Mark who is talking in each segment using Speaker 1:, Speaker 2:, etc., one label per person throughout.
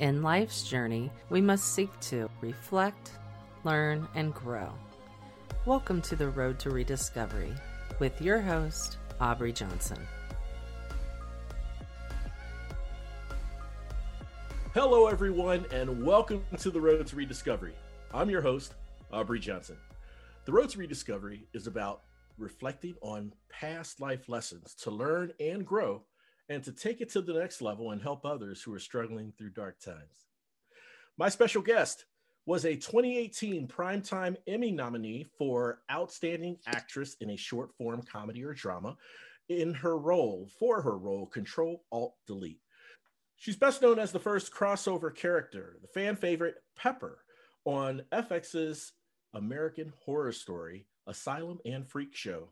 Speaker 1: In life's journey, we must seek to reflect, learn, and grow. Welcome to the Road to Rediscovery with your host, Aubrey Johnson.
Speaker 2: Hello, everyone, and welcome to the Road to Rediscovery. I'm your host, Aubrey Johnson. The Road to Rediscovery is about reflecting on past life lessons to learn and grow and to take it to the next level and help others who are struggling through dark times. My special guest was a 2018 Primetime Emmy nominee for Outstanding Actress in a Short Form Comedy or Drama in her role, for her role, Control Alt Delete. She's best known as the first crossover character, the fan favorite Pepper, on FX's American Horror Story, Asylum and Freak Show,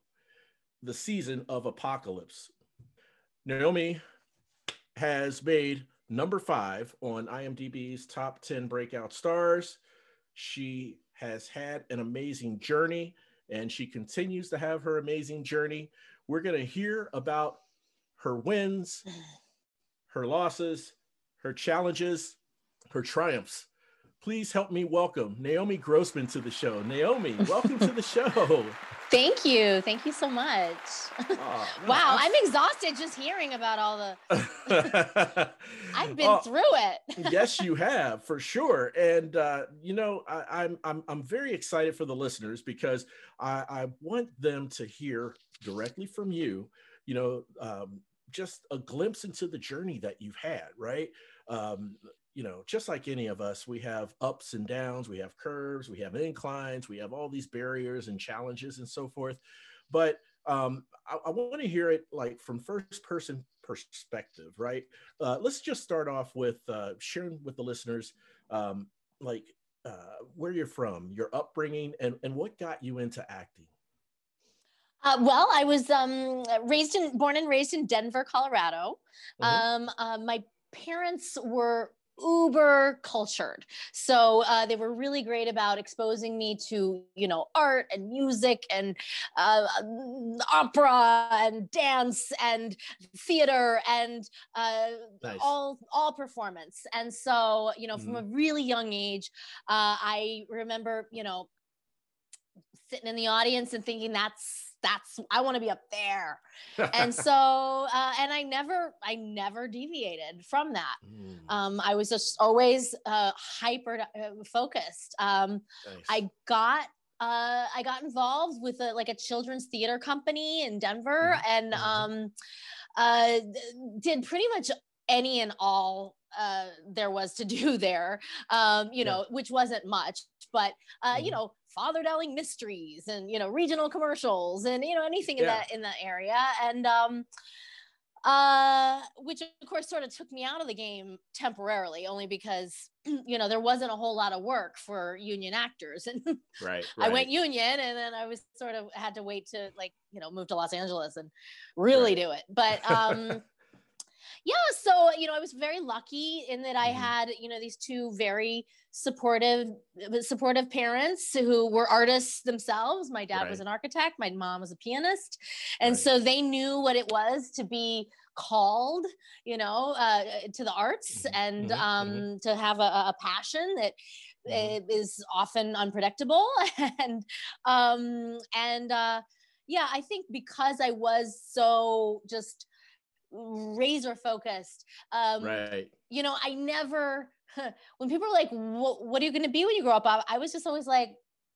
Speaker 2: the season of Apocalypse, Naomi has made number five on IMDb's top 10 breakout stars. She has had an amazing journey and she continues to have her amazing journey. We're going to hear about her wins, her losses, her challenges, her triumphs. Please help me welcome Naomi Grossman to the show. Naomi, welcome to the show.
Speaker 3: Thank you. Thank you so much. Oh, wow, I'm exhausted just hearing about all the. I've been uh, through it.
Speaker 2: yes, you have for sure, and uh, you know I, am I'm, I'm I'm very excited for the listeners because I, I want them to hear directly from you. You know, um, just a glimpse into the journey that you've had, right? Um, you know, just like any of us, we have ups and downs, we have curves, we have inclines, we have all these barriers and challenges and so forth. But um, I, I want to hear it like from first person perspective, right? Uh, let's just start off with uh, sharing with the listeners, um, like uh, where you're from, your upbringing, and, and what got you into acting.
Speaker 3: Uh, well, I was um, raised in, born and raised in Denver, Colorado. Mm-hmm. Um, uh, my parents were uber cultured so uh, they were really great about exposing me to you know art and music and uh, opera and dance and theater and uh, nice. all all performance and so you know mm-hmm. from a really young age uh, i remember you know sitting in the audience and thinking that's that's I want to be up there. and so uh, and I never I never deviated from that. Mm. Um, I was just always uh, hyper uh, focused. Um, nice. I got uh, I got involved with a, like a children's theater company in Denver mm-hmm. and mm-hmm. um, uh, did pretty much any and all uh, there was to do there, um, you know, which wasn't much, but uh, mm-hmm. you know, Father Dowling Mysteries and you know regional commercials and you know anything in yeah. that in that area and um uh which of course sort of took me out of the game temporarily only because you know there wasn't a whole lot of work for union actors and
Speaker 2: right, right,
Speaker 3: I went union and then I was sort of had to wait to like you know move to Los Angeles and really right. do it but um yeah so you know i was very lucky in that i mm-hmm. had you know these two very supportive supportive parents who were artists themselves my dad right. was an architect my mom was a pianist and right. so they knew what it was to be called you know uh, to the arts mm-hmm. and mm-hmm. um, mm-hmm. to have a, a passion that mm-hmm. is often unpredictable and um, and uh, yeah i think because i was so just razor focused. Um, right. You know, I never, when people are like, what are you going to be when you grow up? I was just always like,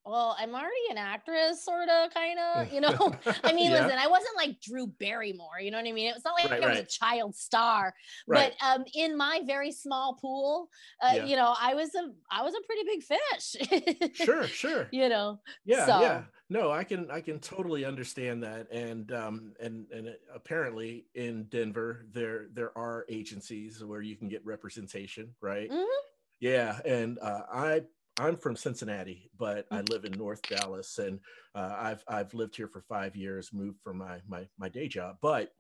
Speaker 3: well, I'm already an actress, sort of, kind of, you know. I mean, yeah. listen, I wasn't like Drew Barrymore, you know what I mean? It's not like right, I was right. a child star, right. but um, in my very small pool, uh, yeah. you know, I was a, I was a pretty big fish.
Speaker 2: sure, sure.
Speaker 3: You know.
Speaker 2: Yeah, so. yeah. No, I can, I can totally understand that, and um, and and apparently in Denver, there there are agencies where you can get representation, right? Mm-hmm. Yeah, and uh, I I'm from Cincinnati, but I mm. live in North Dallas, and uh, I've I've lived here for five years. Moved from my my my day job, but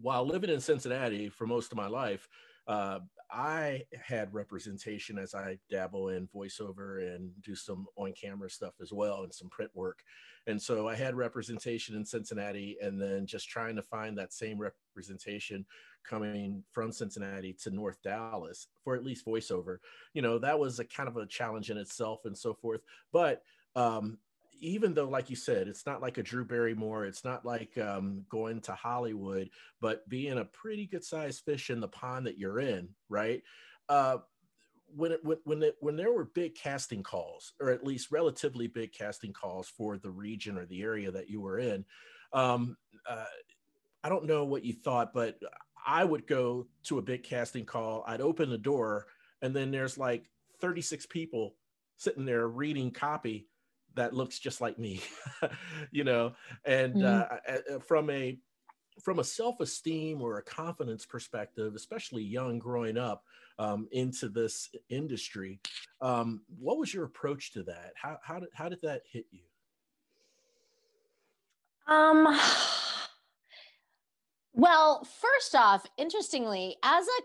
Speaker 2: while living in Cincinnati for most of my life, uh, I had representation as I dabble in voiceover and do some on camera stuff as well and some print work. And so I had representation in Cincinnati and then just trying to find that same representation coming from Cincinnati to North Dallas for at least voiceover. You know, that was a kind of a challenge in itself and so forth. But um, even though, like you said, it's not like a Drew Barrymore, it's not like um, going to Hollywood, but being a pretty good sized fish in the pond that you're in, right? Uh, when it, when it, when there were big casting calls, or at least relatively big casting calls for the region or the area that you were in, um, uh, I don't know what you thought, but I would go to a big casting call. I'd open the door, and then there's like 36 people sitting there reading copy that looks just like me, you know. And mm-hmm. uh, from a from a self-esteem or a confidence perspective, especially young growing up um, into this industry, um, what was your approach to that? How how did how did that hit you?
Speaker 3: Um. Well, first off, interestingly, as a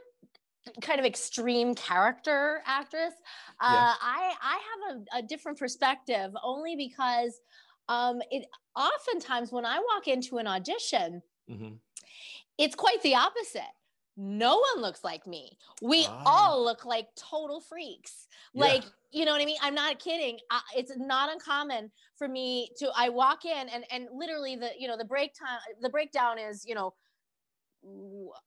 Speaker 3: kind of extreme character actress uh, yeah. i i have a, a, different perspective only because um it oftentimes when i walk into an audition mm-hmm. it's quite the opposite no one looks like me we ah. all look like total freaks like yeah. you know what i mean i'm not kidding I, it's not uncommon for me to i walk in and and literally the you know the break time the breakdown is you know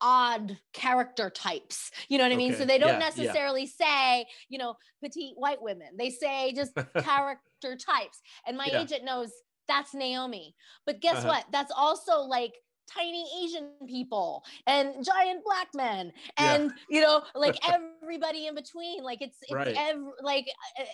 Speaker 3: odd character types you know what i mean? So they don't yeah, necessarily yeah. say you know petite white women. They say just character types. And my yeah. agent knows that's naomi. But guess uh-huh. what? That's also like tiny asian people and giant black men and you know like everybody in between. Like it's it's right. ev- like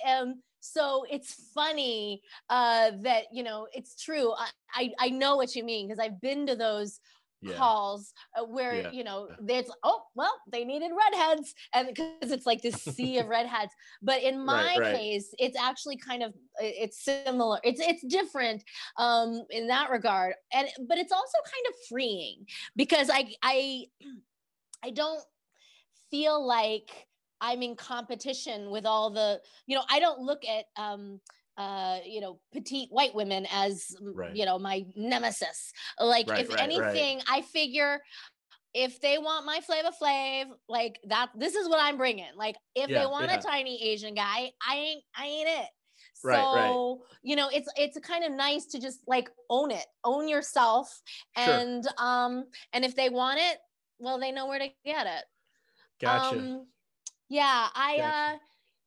Speaker 3: um so it's funny uh that you know it's true. I i, I know what you mean because i've been to those yeah. calls uh, where yeah. you know there's oh well they needed redheads and because it's like this sea of redheads but in my right, right. case it's actually kind of it's similar it's it's different um in that regard and but it's also kind of freeing because i i i don't feel like i'm in competition with all the you know i don't look at um uh, you know, petite white women as, right. you know, my nemesis. Like, right, if right, anything, I figure if they want my Flavor Flav, like that, this is what I'm bringing. Like, if yeah, they want yeah. a tiny Asian guy, I ain't, I ain't it. So, right, right. you know, it's it's kind of nice to just like own it, own yourself, and sure. um, and if they want it, well, they know where to get it.
Speaker 2: Gotcha. Um,
Speaker 3: yeah, I. Gotcha. uh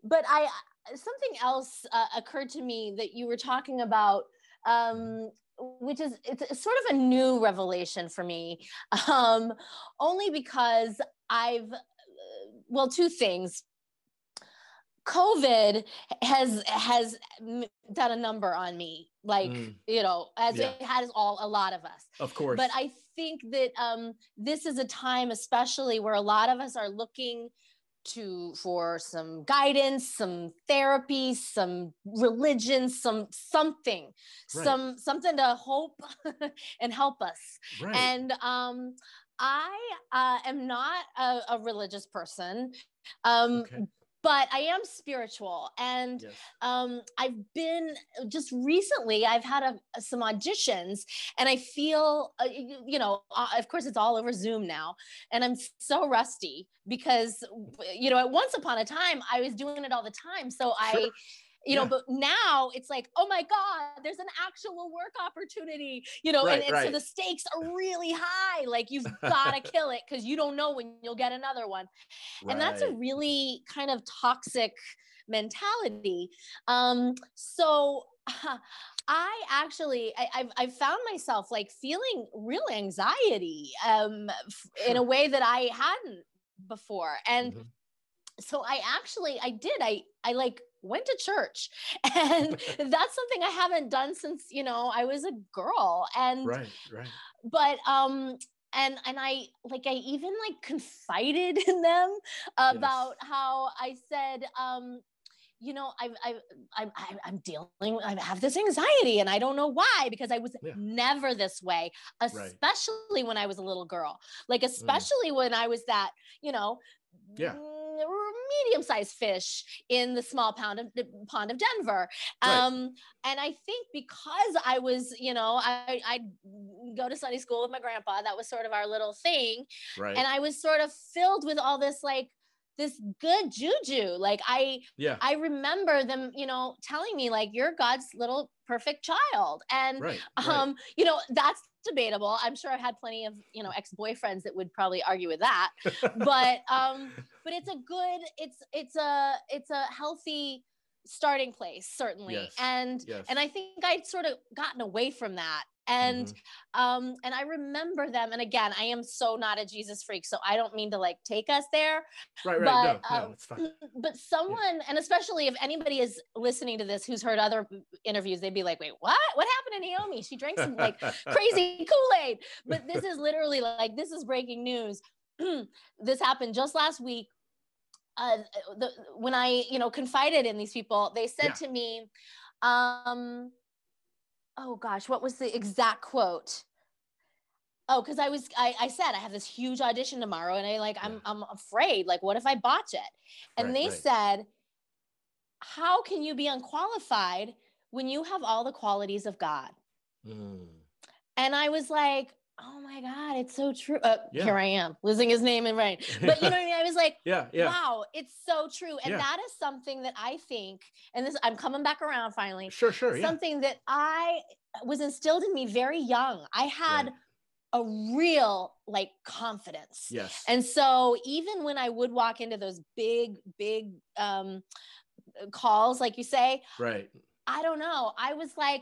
Speaker 3: But I something else uh, occurred to me that you were talking about um, which is it's, sort of a new revelation for me um, only because i've uh, well two things covid has has done a number on me like mm. you know as yeah. it has all a lot of us
Speaker 2: of course
Speaker 3: but i think that um, this is a time especially where a lot of us are looking to for some guidance some therapy some religion some something right. some something to hope and help us right. and um i uh, am not a, a religious person um okay but I am spiritual. And yes. um, I've been just recently, I've had a, some auditions and I feel, uh, you, you, know, uh, of course, it's all over Zoom now. And I'm so rusty because, you know, at once upon a time, I was doing it all the time. So sure. I, you know, but now it's like, oh my God, there's an actual work opportunity, you know, right, and, and right. so the stakes are really high. Like you've got to kill it because you don't know when you'll get another one. Right. And that's a really kind of toxic mentality. Um, so I actually, I, have I've found myself like feeling real anxiety um, in a way that I hadn't before. And mm-hmm. so I actually, I did, I, I like went to church and that's something i haven't done since you know i was a girl and
Speaker 2: right right
Speaker 3: but um and and i like i even like confided in them about yes. how i said um you know, I've, I've, I'm, I'm dealing, I have this anxiety and I don't know why, because I was yeah. never this way, especially right. when I was a little girl. Like, mm. especially mm. when I was that, you know,
Speaker 2: yeah
Speaker 3: medium-sized fish in the small pond of pond of Denver. Right. Um, and I think because I was, you know, I I go to Sunday school with my grandpa. That was sort of our little thing.
Speaker 2: Right.
Speaker 3: And I was sort of filled with all this like this good juju. Like I
Speaker 2: yeah,
Speaker 3: I remember them, you know, telling me like you're God's little perfect child. And
Speaker 2: right,
Speaker 3: right. um, you know, that's debatable. I'm sure I've had plenty of, you know, ex-boyfriends that would probably argue with that. but um, but it's a good, it's it's a it's a healthy starting place, certainly.
Speaker 2: Yes.
Speaker 3: And
Speaker 2: yes.
Speaker 3: and I think I'd sort of gotten away from that and mm-hmm. um and i remember them and again i am so not a jesus freak so i don't mean to like take us there
Speaker 2: right right but, no, no, um, it's fine.
Speaker 3: but someone yeah. and especially if anybody is listening to this who's heard other interviews they'd be like wait what what happened to naomi she drank some like crazy kool-aid but this is literally like this is breaking news this happened just last week uh, the, when i you know confided in these people they said yeah. to me um oh gosh, what was the exact quote? Oh, because I was I, I said I have this huge audition tomorrow and I like I'm yeah. I'm afraid. Like, what if I botch it? And right, they right. said, How can you be unqualified when you have all the qualities of God? Mm. And I was like, oh my god it's so true. Uh, yeah. here i am losing his name and right. But you know what i mean? I was like
Speaker 2: yeah, yeah.
Speaker 3: Wow it's so true. And yeah. that is something that i think and this i'm coming back around finally
Speaker 2: sure sure
Speaker 3: something that i was instilled in me very young. I had right. a real like confidence.
Speaker 2: Yes.
Speaker 3: And so even when i would walk into those big big um calls like you say
Speaker 2: right.
Speaker 3: I don't know. I was like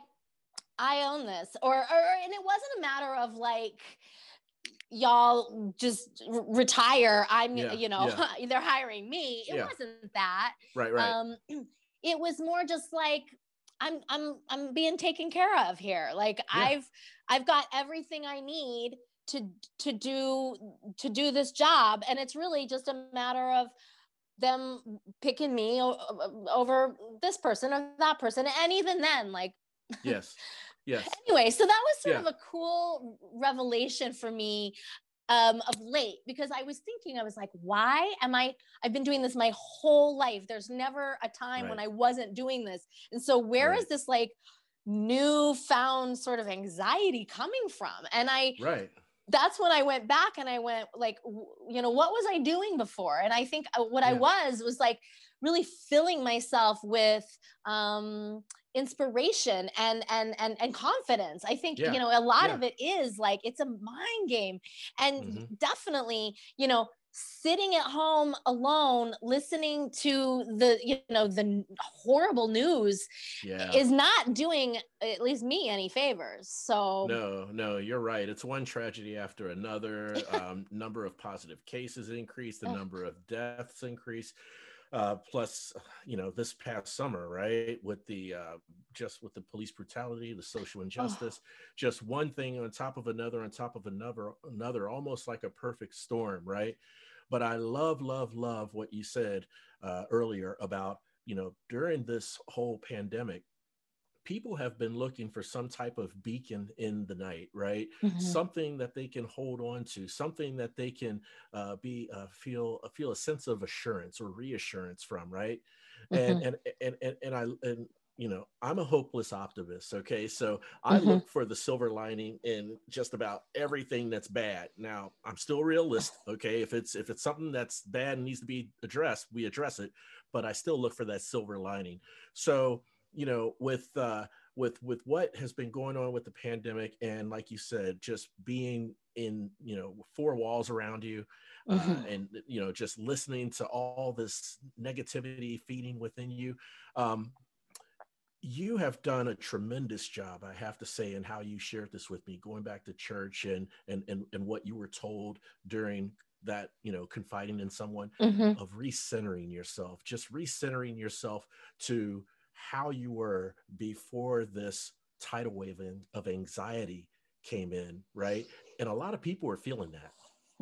Speaker 3: I own this. Or, or and it wasn't a matter of like, y'all just retire. I'm, yeah, you know, yeah. they're hiring me. It yeah. wasn't that.
Speaker 2: Right, right. Um,
Speaker 3: it was more just like, I'm, I'm, I'm being taken care of here. Like I've, I've got everything I need to, to do, to do this job. And it's really just a matter of, them picking me over this person or that person and even then like
Speaker 2: yes Yes.
Speaker 3: Anyway, so that was sort yeah. of a cool revelation for me um, of late because I was thinking, I was like, why am I? I've been doing this my whole life. There's never a time right. when I wasn't doing this. And so, where right. is this like newfound sort of anxiety coming from? And I,
Speaker 2: right.
Speaker 3: That's when I went back and I went, like, you know, what was I doing before? And I think uh, what yeah. I was was like really filling myself with, um, inspiration and and and and confidence i think yeah. you know a lot yeah. of it is like it's a mind game and mm-hmm. definitely you know sitting at home alone listening to the you know the horrible news
Speaker 2: yeah.
Speaker 3: is not doing at least me any favors so
Speaker 2: no no you're right it's one tragedy after another um, number of positive cases increase the number of deaths increase uh, plus you know this past summer right with the uh, just with the police brutality the social injustice oh. just one thing on top of another on top of another another almost like a perfect storm right but i love love love what you said uh, earlier about you know during this whole pandemic people have been looking for some type of beacon in the night, right? Mm-hmm. Something that they can hold on to, something that they can uh, be uh, feel uh, feel a sense of assurance or reassurance from, right? Mm-hmm. And, and and and and I and you know i'm a hopeless optimist okay so i mm-hmm. look for the silver lining in just about everything that's bad now i'm still realist okay if it's if it's something that's bad and needs to be addressed we address it but i still look for that silver lining so you know with uh with with what has been going on with the pandemic and like you said just being in you know four walls around you uh, mm-hmm. and you know just listening to all this negativity feeding within you um you have done a tremendous job i have to say in how you shared this with me going back to church and and and, and what you were told during that you know confiding in someone mm-hmm. of recentering yourself just recentering yourself to how you were before this tidal wave of anxiety came in, right? And a lot of people were feeling that.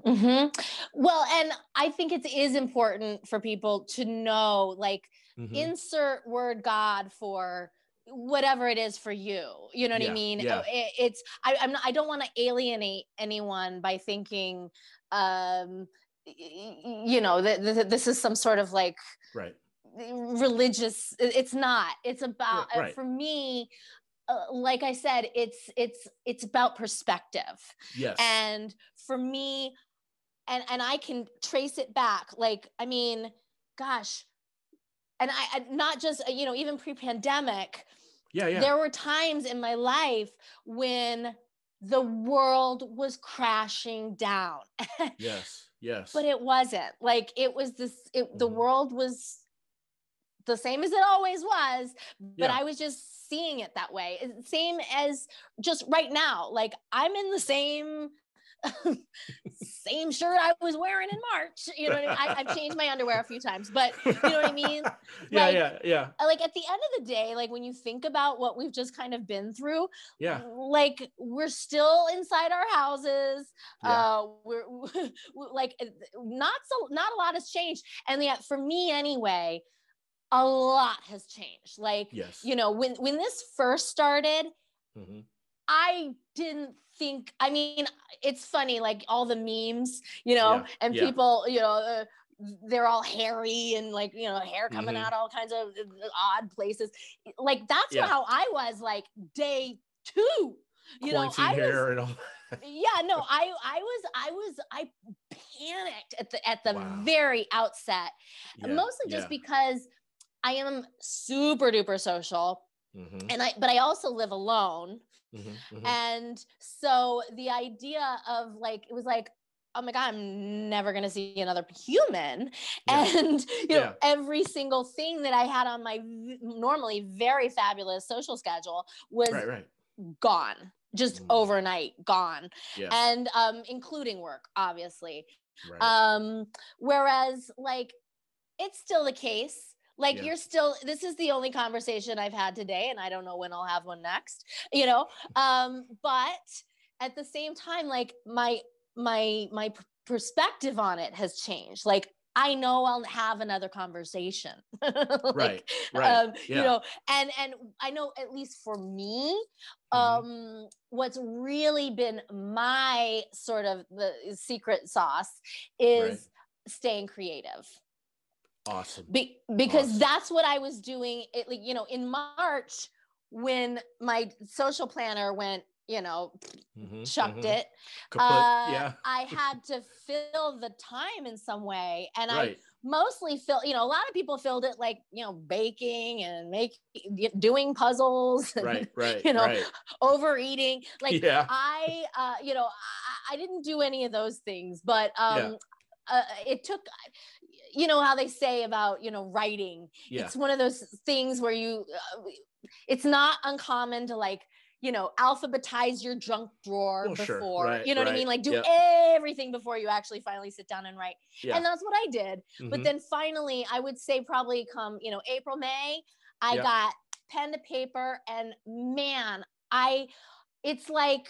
Speaker 3: hmm Well, and I think it is important for people to know, like,
Speaker 2: Mhm.
Speaker 3: insert word God for whatever it is for you. You know what
Speaker 2: Yeah,
Speaker 3: I mean?
Speaker 2: yeah.
Speaker 3: It, it's I, I'm not, I don't want to alienate anyone by thinking, um, you know, that that this is some sort of like
Speaker 2: right.
Speaker 3: Religious. It's not. It's about uh,
Speaker 2: right.
Speaker 3: for me. Uh, like I said, it's it's it's about perspective
Speaker 2: Yes.
Speaker 3: and for me and and i can trace it back like i mean gosh and i not just uh, you know even pre-pandemic
Speaker 2: yeah, yeah.
Speaker 3: there were times in my life when the world was crashing down
Speaker 2: yes. Yes.
Speaker 3: but it wasn't like it was this it, the
Speaker 2: Mhm.
Speaker 3: world was the same as it always was but
Speaker 2: Yeah.
Speaker 3: i was just seeing it that way same as just right now like i'm in the same same shirt i was wearing in march you know what I, mean? I, i've changed my underwear a few times but you know what i mean
Speaker 2: yeah,
Speaker 3: like-
Speaker 2: yeah, yeah,
Speaker 3: Uh, like at the end of the day like when you think about what we've just kind of been through
Speaker 2: yeah.
Speaker 3: like we're still inside our houses
Speaker 2: Yeah.
Speaker 3: uh we're we like uh, not so not a lot has changed and yet for me anyway a lot has changed like
Speaker 2: Yes.
Speaker 3: you know when when this first started
Speaker 2: Mhm.
Speaker 3: i didn't think i mean it's funny like all the memes you know
Speaker 2: Yeah,
Speaker 3: and
Speaker 2: yeah.
Speaker 3: people you know uh, they're all hairy and like you know hair coming
Speaker 2: Mhm.
Speaker 3: out all kinds of uh, odd places like that's
Speaker 2: Yeah.
Speaker 3: how i was like day two you know i
Speaker 2: hair
Speaker 3: was
Speaker 2: and all.
Speaker 3: yeah no i i was i was i panicked at the at the
Speaker 2: Wow.
Speaker 3: very outset
Speaker 2: Yeah,
Speaker 3: mostly just
Speaker 2: yeah.
Speaker 3: because i am super duper social
Speaker 2: Mhm,
Speaker 3: and i but i also live alone
Speaker 2: mhm, mhm.
Speaker 3: and so the idea of like it was like oh my god i'm never going to see another human
Speaker 2: Yeah.
Speaker 3: and you know
Speaker 2: Yeah.
Speaker 3: every single thing that i had on my v- normally very fabulous social schedule was
Speaker 2: Right, right.
Speaker 3: gone just
Speaker 2: Mm.
Speaker 3: overnight gone
Speaker 2: Yeah.
Speaker 3: and um including work obviously
Speaker 2: right.
Speaker 3: um whereas like it's still the case like
Speaker 2: Yeah.
Speaker 3: you're still this is the only conversation i've had today and i don't know when i'll have one next you know um but at the same time like my my my perspective on it has changed like i know i'll have another conversation Like,
Speaker 2: right. Right.
Speaker 3: um
Speaker 2: yeah.
Speaker 3: you know and and i know at least for me
Speaker 2: Mhm.
Speaker 3: um what's really been my sort of the secret sauce is staying creative
Speaker 2: awesome.
Speaker 3: Be- because
Speaker 2: Awesome.
Speaker 3: that's what i was doing it like you know in march when my social planner went you know
Speaker 2: Mhm,
Speaker 3: chucked
Speaker 2: mhm.
Speaker 3: it
Speaker 2: Kaput.
Speaker 3: uh,
Speaker 2: yeah.
Speaker 3: i had to fill the time in some way and i mostly fill you know a lot of people filled it like you know baking and make doing puzzles and
Speaker 2: Right. Right.
Speaker 3: you know,
Speaker 2: right.
Speaker 3: overeating like
Speaker 2: yeah.
Speaker 3: i uh you know I, I didn't do any of those things but um
Speaker 2: Yeah.
Speaker 3: uh, it took you know how they say about you know writing
Speaker 2: Yeah.
Speaker 3: it's one of those things where you uh, it's not uncommon to like you know alphabetize your junk drawer
Speaker 2: Oh, sure.
Speaker 3: before
Speaker 2: Right,
Speaker 3: you know what i mean like do
Speaker 2: Yep.
Speaker 3: everything before you actually finally sit down and write
Speaker 2: Yeah.
Speaker 3: and that's what i did but
Speaker 2: Mhm.
Speaker 3: then finally i would say probably come you know april may i
Speaker 2: Yeah.
Speaker 3: got pen to paper and man i it's like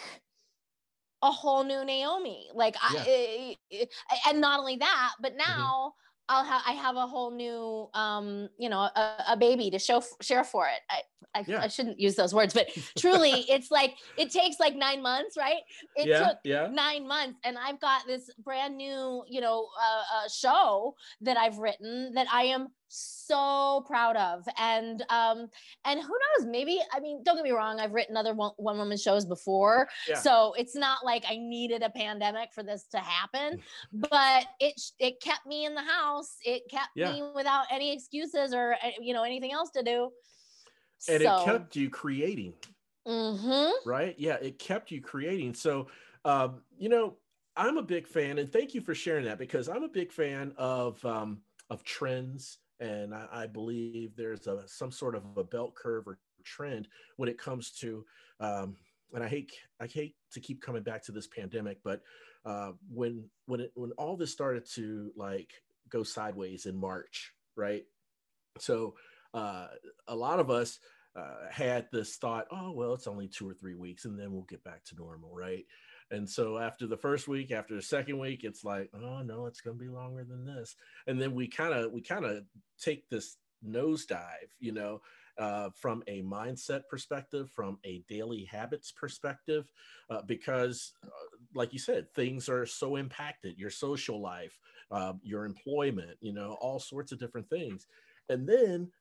Speaker 3: a whole new naomi like i eh, and not only that but
Speaker 2: Mm-hmm.
Speaker 3: now i'll have i have a whole new um you know a, a baby to show share for it i I,
Speaker 2: Yeah.
Speaker 3: I shouldn't use those words but truly it's like it takes like nine months right it
Speaker 2: yeah.
Speaker 3: took
Speaker 2: yeah.
Speaker 3: nine months and i've got this brand new you know uh, uh, show that i've written that i am so proud of and um and who knows maybe i mean don't get me wrong i've written other one, one woman shows before
Speaker 2: Yeah.
Speaker 3: so it's not like i needed a pandemic for this to happen but it it kept me in the house it kept
Speaker 2: Yeah.
Speaker 3: me without any excuses or uh, you know anything else to do
Speaker 2: And
Speaker 3: so
Speaker 2: it kept you creating.
Speaker 3: mm-hmm.
Speaker 2: right yeah it kept you creating so um, you know i'm a big fan and thank you for sharing that because i'm a big fan of um, of trends and I, I believe there's a some sort of a bell curve or trend when it comes to um, and i hate i hate to keep coming back to this pandemic but uh, when when it when all this started to like go sideways in march right so uh, a lot of us uh, had this thought, oh well, it's only two or three weeks, and then we'll get back to normal, right? And so after the first week, after the second week, it's like, oh no, it's going to be longer than this. And then we kind of we kind of take this nosedive, you know, uh, from a mindset perspective, from a daily habits perspective, uh, because, uh, like you said, things are so impacted your social life, uh, your employment, you know, all sorts of different things. And then,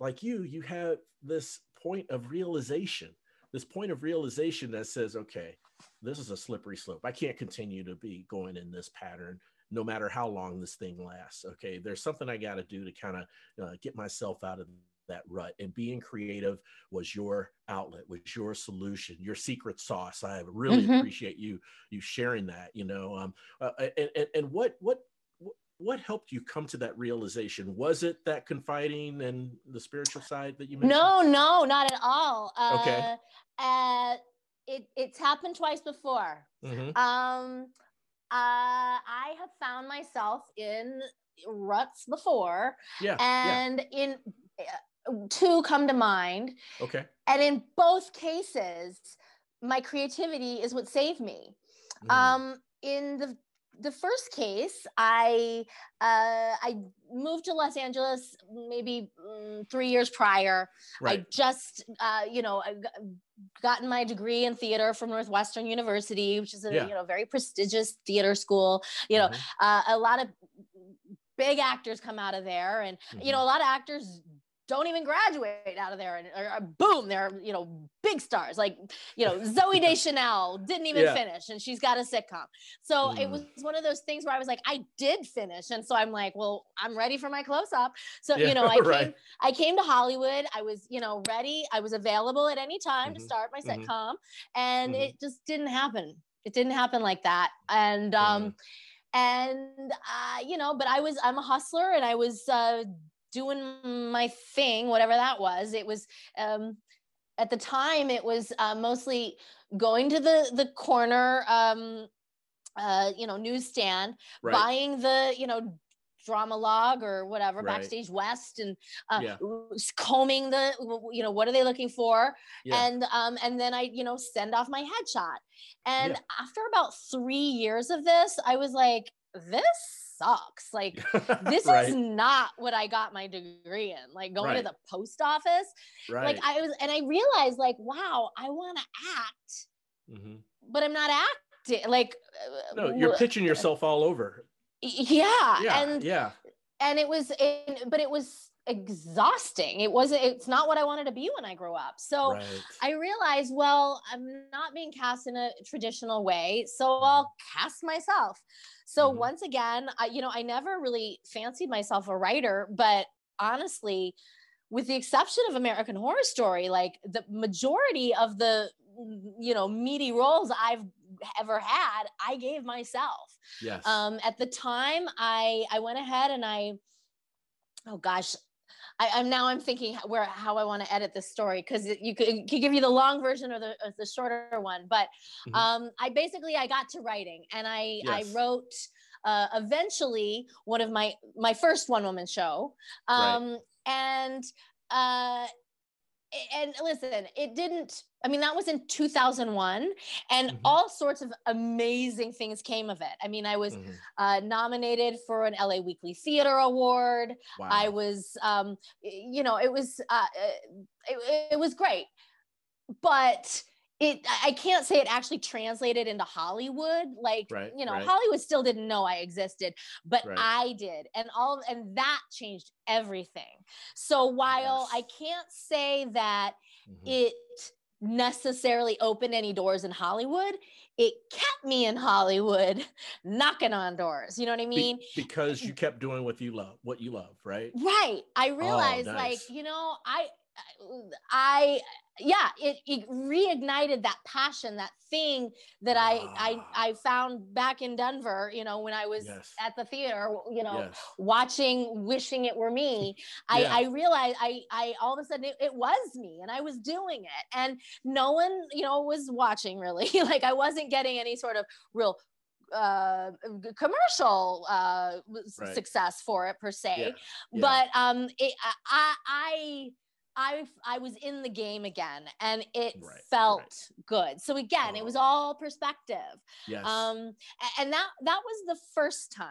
Speaker 2: like you, you have this point of realization, this point of realization that says, okay, this is a slippery slope. I can't continue to be going in this pattern no matter how long this thing lasts. Okay, there's something I got to do to kind of uh, get myself out of that rut and being creative was your outlet was your solution your secret sauce i really mm-hmm. appreciate you you sharing that you know um uh, and, and and what what what helped you come to that realization was it that confiding and the spiritual side that you mentioned
Speaker 3: no no not at all uh, okay uh, it it's happened twice before mm-hmm. um uh, I have found myself in ruts before.
Speaker 2: Yeah.
Speaker 3: And
Speaker 2: yeah.
Speaker 3: in two come to mind.
Speaker 2: Okay.
Speaker 3: And in both cases, my creativity is what saved me. Mm. Um, in the the first case, I uh, I moved to Los Angeles maybe um, three years prior. Right. I just uh, you know I gotten my degree in theater from Northwestern University, which is a yeah. you know very prestigious theater school. You know, mm-hmm. uh, a lot of big actors come out of there, and mm-hmm. you know a lot of actors don't even graduate out of there and or, or boom they're you know big stars like you know zoe deschanel didn't even yeah. finish and she's got a sitcom so mm. it was one of those things where i was like i did finish and so i'm like well i'm ready for my close-up so yeah, you know i right. came i came to hollywood i was you know ready i was available at any time mm-hmm. to start my mm-hmm. sitcom and mm-hmm. it just didn't happen it didn't happen like that and um and uh, you know but i was i'm a hustler and i was uh, doing my thing, whatever that was. It was um, at the time it was uh, mostly going to the the corner, um, uh, you know, newsstand, right. buying the you know Drama-Logue or whatever right. backstage west and uh, yeah. combing the you know what are they looking for yeah. and um and then i you know send off my headshot and yeah. after about three years of this i was like this sucks. Like this right. is not what I got my degree in. Like going right. to the post office. Right. Like I was and I realized like, wow, I want to act, mm-hmm. but I'm not acting. Like
Speaker 2: no, you're pitching yourself all over.
Speaker 3: Yeah.
Speaker 2: Yeah.
Speaker 3: And
Speaker 2: yeah.
Speaker 3: And it was in, but it was exhausting. It wasn't, it's not what I wanted to be when I grew up. So right. I realized, well, I'm not being cast in a traditional way. So mm-hmm. I'll cast myself. So mm-hmm. once again, I, you know, I never really fancied myself a writer, but honestly, with the exception of American Horror Story, like the majority of the you know meaty roles I've ever had, I gave myself.
Speaker 2: Yes.
Speaker 3: Um, at the time, I I went ahead and I, oh gosh, I, am now I'm thinking where how I want to edit this story because you could, could give you the long version or the or the shorter one. But mm-hmm. um, I basically I got to writing and I yes. I wrote uh, eventually one of my my first one woman show, um, right. and uh, and listen, it didn't. I mean, that was in 2001, and mm-hmm. all sorts of amazing things came of it. I mean, I was mm-hmm. uh, nominated for an LA Weekly Theater Award. Wow. I was, um, you know, it was uh, it, it was great, but it i can't say it actually translated into hollywood like right, you know right. hollywood still didn't know i existed but right. i did and all and that changed everything so while yes. i can't say that mm-hmm. it necessarily open any doors in hollywood it kept me in hollywood knocking on doors you know what i mean?
Speaker 2: Be- because you mm. kept doing what you love what you love right?
Speaker 3: Right i oh, realized oh, nice. like you know i I yeah, it, it reignited that passion, that thing that I, I ah. I found back in Denver, you know, when I was yes. at the theater, you know, yes. watching Wishing It Were Me. I, yeah. I realized I I all of a sudden it, it was me and I was doing it. And no one, you know, was watching really. like I wasn't getting any sort of real uh commercial uh right. success for it per se yeah. Yeah. but um it, I, I I I was in the game again and it
Speaker 2: Right,
Speaker 3: felt
Speaker 2: right.
Speaker 3: good. So again, it was
Speaker 2: Oh.
Speaker 3: all perspective.
Speaker 2: Yes.
Speaker 3: Um and that that was the first time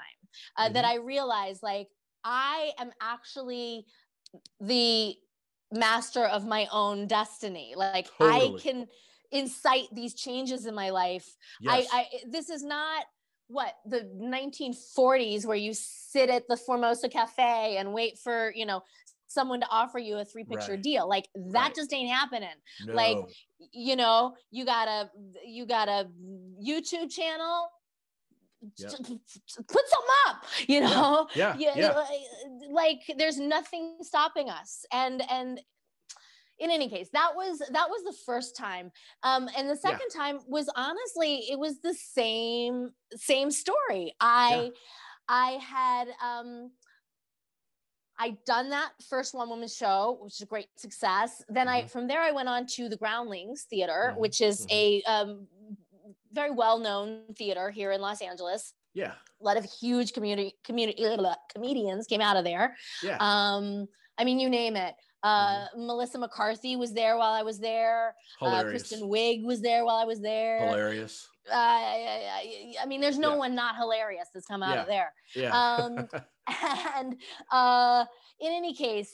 Speaker 3: uh, that
Speaker 2: Mhm.
Speaker 3: I realized like I am actually the master of my own destiny. Like I can incite these changes in my life
Speaker 2: yes.
Speaker 3: I, I this is not what the 1940s where you sit at the Formosa Cafe and wait for you know someone to offer you a three picture
Speaker 2: Right.
Speaker 3: deal like that
Speaker 2: Right.
Speaker 3: just ain't happening
Speaker 2: no.
Speaker 3: like, you know you got a you got a YouTube channel
Speaker 2: Yep.
Speaker 3: put some up you know
Speaker 2: yeah.
Speaker 3: yeah,
Speaker 2: Yeah.
Speaker 3: like there's nothing stopping us and and in any case that was that was the first time um and the
Speaker 2: Yeah.
Speaker 3: second time was honestly it was the same same story i i had um I done that first one woman show, which is a great success. Then I
Speaker 2: Mhm.
Speaker 3: from there I went on to the Groundlings Theater,
Speaker 2: Mhm,
Speaker 3: which is
Speaker 2: mhm.
Speaker 3: a um, very well known theater here in Los Angeles
Speaker 2: Yeah.
Speaker 3: a lot of huge community community comedians came out of there.
Speaker 2: Yeah.
Speaker 3: Um, I mean, you name it. Uh, Melissa McCarthy was there while I was there. Uh,
Speaker 2: Mm-hmm.
Speaker 3: Kristen Wiig was there while I was there.
Speaker 2: Hilarious.
Speaker 3: Uh, I, I- I mean, there's no
Speaker 2: Yeah.
Speaker 3: one not hilarious that's come out
Speaker 2: Yeah.
Speaker 3: of there.
Speaker 2: Yeah.
Speaker 3: Um, and uh, in any case,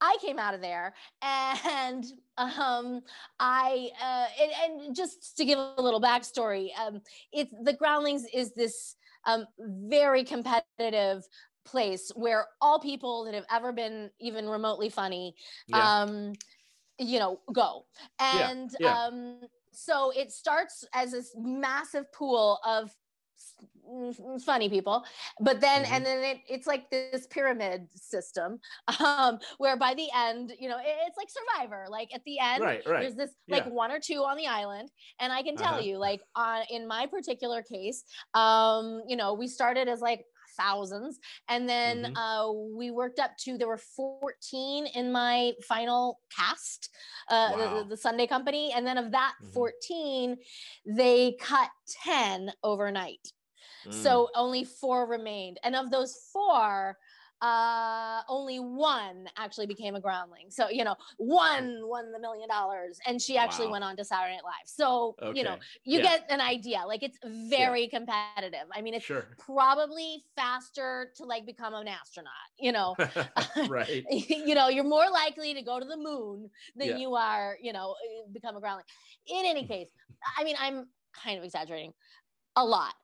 Speaker 3: I came out of there and um, I uh, and, and just to give a little backstory, um, it's the Groundlings is this um, very competitive place where all people that have ever been even remotely funny
Speaker 2: yeah.
Speaker 3: um you know go and
Speaker 2: yeah.
Speaker 3: um so it starts as this massive pool of funny people but then
Speaker 2: Mhm.
Speaker 3: and then it, it's like this pyramid system um where by the end you know it- it's like survivor like at the end
Speaker 2: right. Right.
Speaker 3: there's this like
Speaker 2: Yeah.
Speaker 3: one or two on the island and i can tell
Speaker 2: Uh-huh.
Speaker 3: you like on in my particular case um you know we started as like thousands and then
Speaker 2: Mhm.
Speaker 3: uh we worked up to there were 14 in my final cast uh the-
Speaker 2: Wow.
Speaker 3: the, the sunday company and then of that
Speaker 2: Mhm.
Speaker 3: 14 they cut 10 overnight
Speaker 2: Mm.
Speaker 3: so only four remained and of those four uh only one actually became a groundling so you know one won the million dollars and she actually
Speaker 2: Wow.
Speaker 3: went on to saturday night live so you know you
Speaker 2: Yeah.
Speaker 3: get an idea like it's very competitive i mean it's
Speaker 2: sure.
Speaker 3: probably faster to like become an astronaut you know
Speaker 2: right.
Speaker 3: you know you're more likely to go to the moon than
Speaker 2: Yeah.
Speaker 3: you are you know become a groundling in any case i mean i'm kind of exaggerating a lot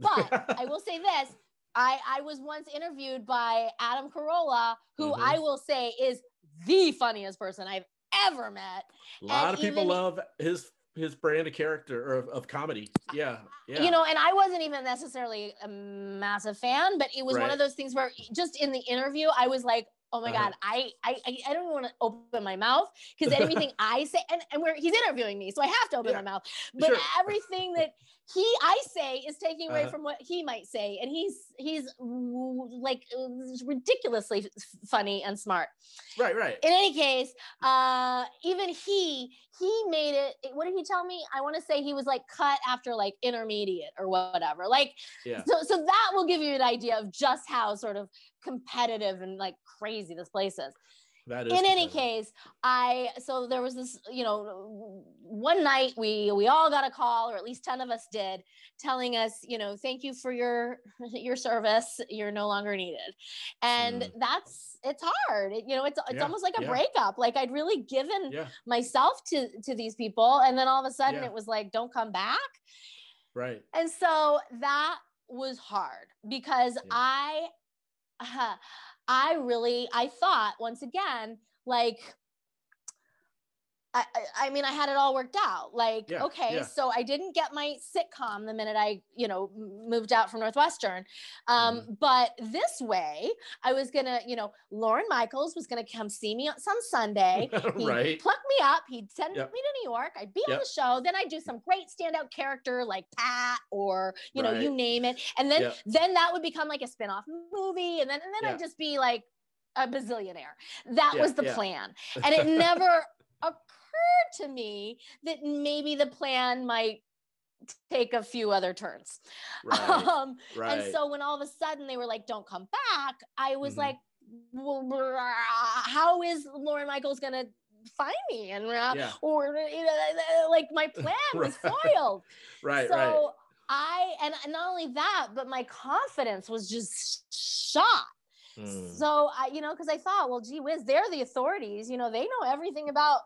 Speaker 3: but I will say this. I, I was once interviewed by Adam Carolla, who
Speaker 2: Mhm.
Speaker 3: I will say is the funniest person I've ever met.
Speaker 2: A lot
Speaker 3: and
Speaker 2: of people
Speaker 3: even-
Speaker 2: love his his brand of character or of, of comedy. Yeah. Yeah.
Speaker 3: You know, and I wasn't even necessarily a massive fan, but it was one of those things where just in the interview, I was like, oh my
Speaker 2: Uh-huh.
Speaker 3: God, I, I, I don't want to open my mouth because anything I say, and, and where he's interviewing me, so I have to open
Speaker 2: Yeah.
Speaker 3: my mouth. But
Speaker 2: Sure.
Speaker 3: everything that he I say is taking away
Speaker 2: Uh-huh.
Speaker 3: from what he might say, and he's he's like ridiculously funny and smart.
Speaker 2: right. Right.
Speaker 3: In any case, uh, even he he made it. What did he tell me? I want to say he was like cut after like intermediate or whatever. Like
Speaker 2: Yeah.
Speaker 3: so so that will give you an idea of just how sort of competitive and like crazy this place is
Speaker 2: That is.
Speaker 3: in any case i so there was this you know one night we we all got a call or at least 10 of us did telling us you know thank you for your your service you're no longer needed and
Speaker 2: Mm.
Speaker 3: that's it's hard It- you know it's it's
Speaker 2: Yeah,
Speaker 3: almost like a
Speaker 2: yeah.
Speaker 3: breakup like i'd really given
Speaker 2: Yeah.
Speaker 3: myself to to these people and then all of a sudden it was like don't come back
Speaker 2: Right.
Speaker 3: and so that was hard because
Speaker 2: Yeah.
Speaker 3: I, I really, I thought once again, like, I, I- mean, I had it all worked out. Like,
Speaker 2: Yeah,
Speaker 3: okay,
Speaker 2: yeah.
Speaker 3: so I didn't get my sitcom the minute I, you know, moved out from Northwestern. Um,
Speaker 2: Mm-hmm.
Speaker 3: But this way, I was gonna, you know, Lorne Michaels was gonna come see me on some Sunday. He'd
Speaker 2: right.
Speaker 3: pluck me up. He'd send
Speaker 2: Yep.
Speaker 3: me to New York. I'd be on the show. Then I'd do some great standout character like Pat or you know you name it. And then
Speaker 2: Yep.
Speaker 3: then that would become like a spin-off movie. And then and then
Speaker 2: Yeah.
Speaker 3: I'd just be like a bazillionaire. That was the plan. And it never occurred to me that maybe the plan might take a few other turns.
Speaker 2: Right.
Speaker 3: Um,
Speaker 2: right.
Speaker 3: and so when all of a sudden they were like, don't come back, I was
Speaker 2: Mhm.
Speaker 3: like, how is Lorne Michaels going to find me and uh,
Speaker 2: Yeah.
Speaker 3: or you know like my plan was
Speaker 2: Right.
Speaker 3: foiled
Speaker 2: Right,
Speaker 3: so
Speaker 2: right.
Speaker 3: i and and not only that but my confidence was just shot
Speaker 2: Mm.
Speaker 3: so i you know because i thought well gee whiz they're the authorities you know they know everything about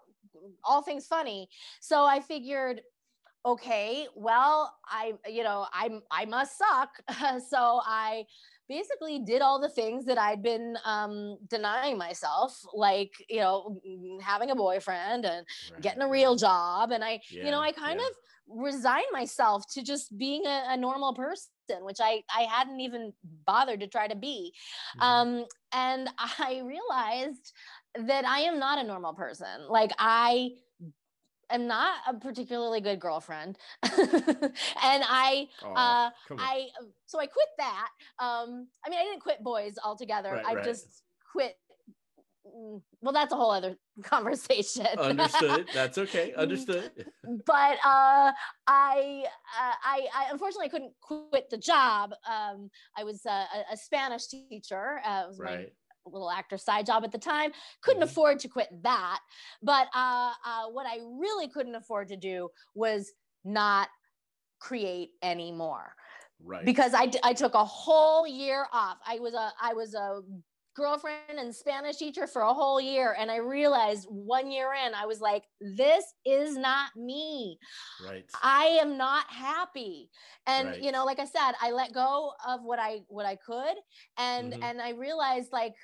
Speaker 3: all things funny. So i figured okay well i you know i'm i must suck. So i basically did all the things that i'd been um denying myself like you know having a boyfriend and
Speaker 2: Right,
Speaker 3: getting a real job. And i you know i kind
Speaker 2: yeah.
Speaker 3: of resigned myself to just being a, a normal person which i i hadn't even bothered to try to be.
Speaker 2: Mhm.
Speaker 3: um and i realized that i am not a normal person like i am not a particularly good girlfriend and i
Speaker 2: Aw,
Speaker 3: uh i so i quit that um i mean i didn't quit boys altogether
Speaker 2: Right,
Speaker 3: i
Speaker 2: right.
Speaker 3: just quit mm, well that's a whole other conversation
Speaker 2: Understood. That's okay. Understood.
Speaker 3: but uh, I, uh, I, I unfortunately couldn't quit the job. Um, I was a, a- Spanish teacher. Uh, was my
Speaker 2: Right.
Speaker 3: Little actor side job at the time. Couldn't
Speaker 2: Mhm.
Speaker 3: afford to quit that. But uh, uh, what I really couldn't afford to do was not create anymore
Speaker 2: Right.
Speaker 3: because I, I took a whole year off. I was a I was a girlfriend and Spanish teacher for a whole year, and I realized one year in, I was like, this is not me.
Speaker 2: right.
Speaker 3: I am not happy. And
Speaker 2: Right.
Speaker 3: you know, like I said, I let go of what I what I could, and
Speaker 2: Mhm.
Speaker 3: and I realized like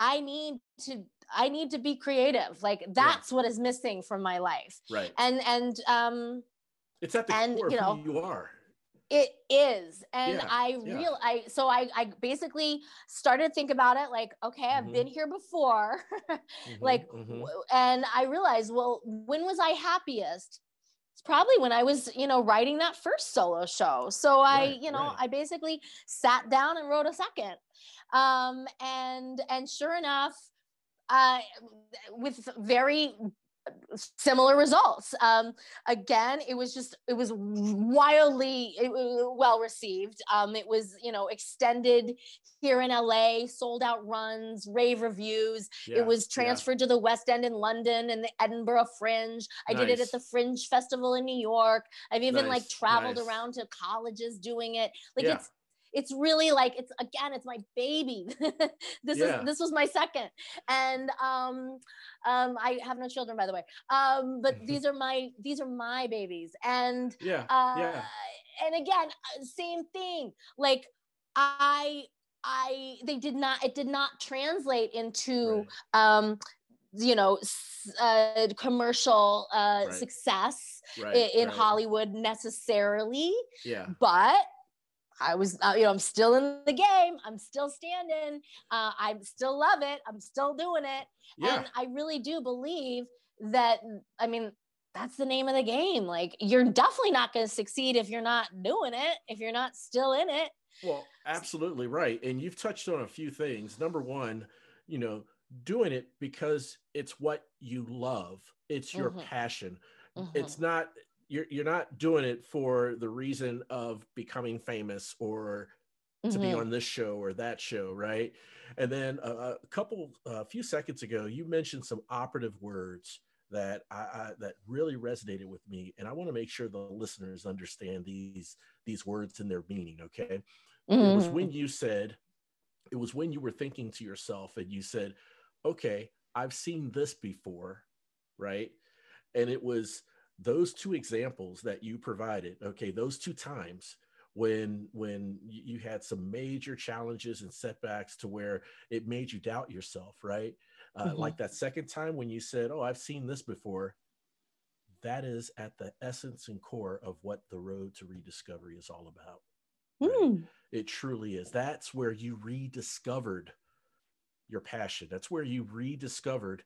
Speaker 3: I need to I need to be creative. Like that's what is missing from my life.
Speaker 2: right.
Speaker 3: And and um
Speaker 2: It's at the
Speaker 3: and,
Speaker 2: core
Speaker 3: you
Speaker 2: of
Speaker 3: know,
Speaker 2: who you are.
Speaker 3: it is and
Speaker 2: Yeah,
Speaker 3: i
Speaker 2: yeah.
Speaker 3: real i so i i basically started to think about it like okay i've
Speaker 2: Mhm.
Speaker 3: been here before
Speaker 2: Mhm,
Speaker 3: like
Speaker 2: mhm.
Speaker 3: and i realized well when was i happiest it's probably when i was you know writing that first solo show so i
Speaker 2: Right,
Speaker 3: you know
Speaker 2: right.
Speaker 3: i basically sat down and wrote a second um and and sure enough uh with very similar results. Um again it was just it was wildly it, well received. Um it was you know extended here in la sold out runs rave reviews.
Speaker 2: Yeah,
Speaker 3: it was
Speaker 2: yeah.
Speaker 3: transferred to the west end in london and the edinburgh fringe. I did it at the fringe festival in new york. I've even like traveled
Speaker 2: nice.
Speaker 3: around to colleges doing it. Like
Speaker 2: Yeah.
Speaker 3: it's it's really like it's again it's my baby this
Speaker 2: Yeah.
Speaker 3: is this was my second and um um i have no children by the way um but these are my these are my babies and
Speaker 2: Yeah.
Speaker 3: uh
Speaker 2: yeah.
Speaker 3: and again uh, same thing like i i they did not it did not translate into
Speaker 2: Right.
Speaker 3: um you know uh, commercial uh
Speaker 2: Right.
Speaker 3: success
Speaker 2: Right.
Speaker 3: in
Speaker 2: right.
Speaker 3: hollywood necessarily
Speaker 2: Yeah.
Speaker 3: but I was, uh, you know, I'm still in the game. I'm still standing. Uh, I still love it. I'm still doing it.
Speaker 2: Yeah.
Speaker 3: And I really do believe that, I mean, that's the name of the game. Like, you're definitely not going to succeed if you're not doing it, if you're not still in it.
Speaker 2: Well, absolutely right. And you've touched on a few things. Number one, you know, doing it because it's what you love, it's your
Speaker 3: Mhm.
Speaker 2: passion.
Speaker 3: Mhm.
Speaker 2: It's not you're you're not doing it for the reason of becoming famous or to be
Speaker 3: Mhm.
Speaker 2: on this show or that show, right? And then uh, a couple, a few seconds ago, you mentioned some operative words that I, I that really resonated with me, and I want to make sure the listeners understand these these words and their meaning. Okay, it was when you said, it was when you were thinking to yourself, and you said, "Okay, I've seen this before," right? And it was those two examples that you provided. Okay, those two times when when you had some major challenges and setbacks to where it made you doubt yourself right uh,
Speaker 3: Mhm.
Speaker 2: like that second time when you said oh i've seen this before that is at the essence and core of what the road to rediscovery is all about right?
Speaker 3: Mm.
Speaker 2: it truly is that's where you rediscovered your passion that's where you rediscovered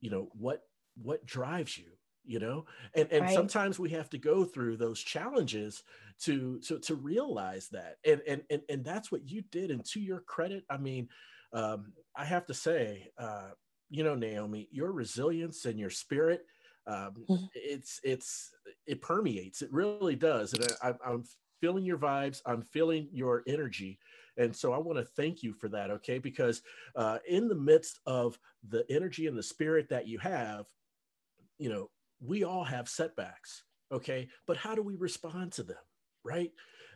Speaker 2: you know what what drives you you know? And and
Speaker 3: Right.
Speaker 2: sometimes we have to go through those challenges to to to realize that. And and and, and that's what you did. And to your credit i mean um i have to say uh you know naomi your resilience and your spirit um
Speaker 3: Mhm.
Speaker 2: it's it's it permeates. It really does. And I, i'm I'm feeling your vibes. I'm feeling your energy. And so I want to thank you for that, okay? Because uh, in the midst of the energy and the spirit that you have, you know, we all have setbacks, okay? But how do we respond to them, right?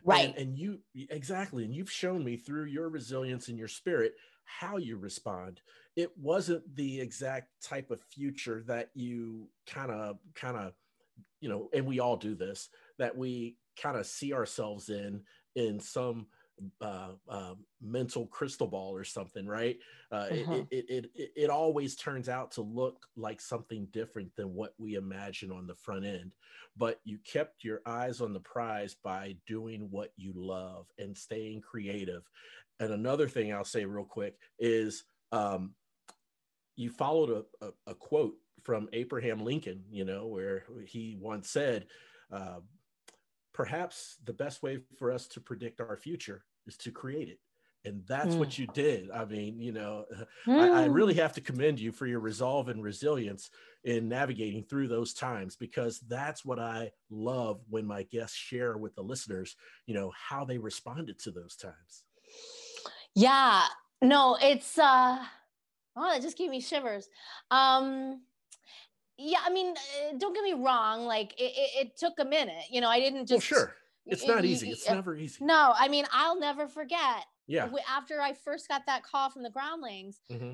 Speaker 3: Right.
Speaker 2: And, and you, exactly. And you've shown me through your resilience and your spirit how you respond. It wasn't the exact type of future that you kind of, kind of, you know, and we all do this, that we kind of see ourselves in, in some uh, uh, mental crystal ball or something, right? Uh, uh-huh. it, it, it, it, always turns out to look like something different than what we imagine on the front end. But you kept your eyes on the prize by doing what you love and staying creative. And another thing I'll say real quick is um, you followed a, a, a quote from Abraham Lincoln, you know, where he once said, uh, perhaps the best way for us to predict our future is to create it and that's mm. what you did i mean you know mm. I, I, really hmm. have to commend you for your resolve and resilience in navigating through those times because that's what i love when my guests share with the listeners you know how they responded to those times
Speaker 3: yeah no it's uh oh that just gave me shivers um yeah i mean uh, don't get me wrong like it, it, it took a minute you know i didn't just
Speaker 2: well, sure it's not easy it's never easy
Speaker 3: no i mean i'll never forget
Speaker 2: yeah
Speaker 3: after i first got that call from the groundlings mm-hmm.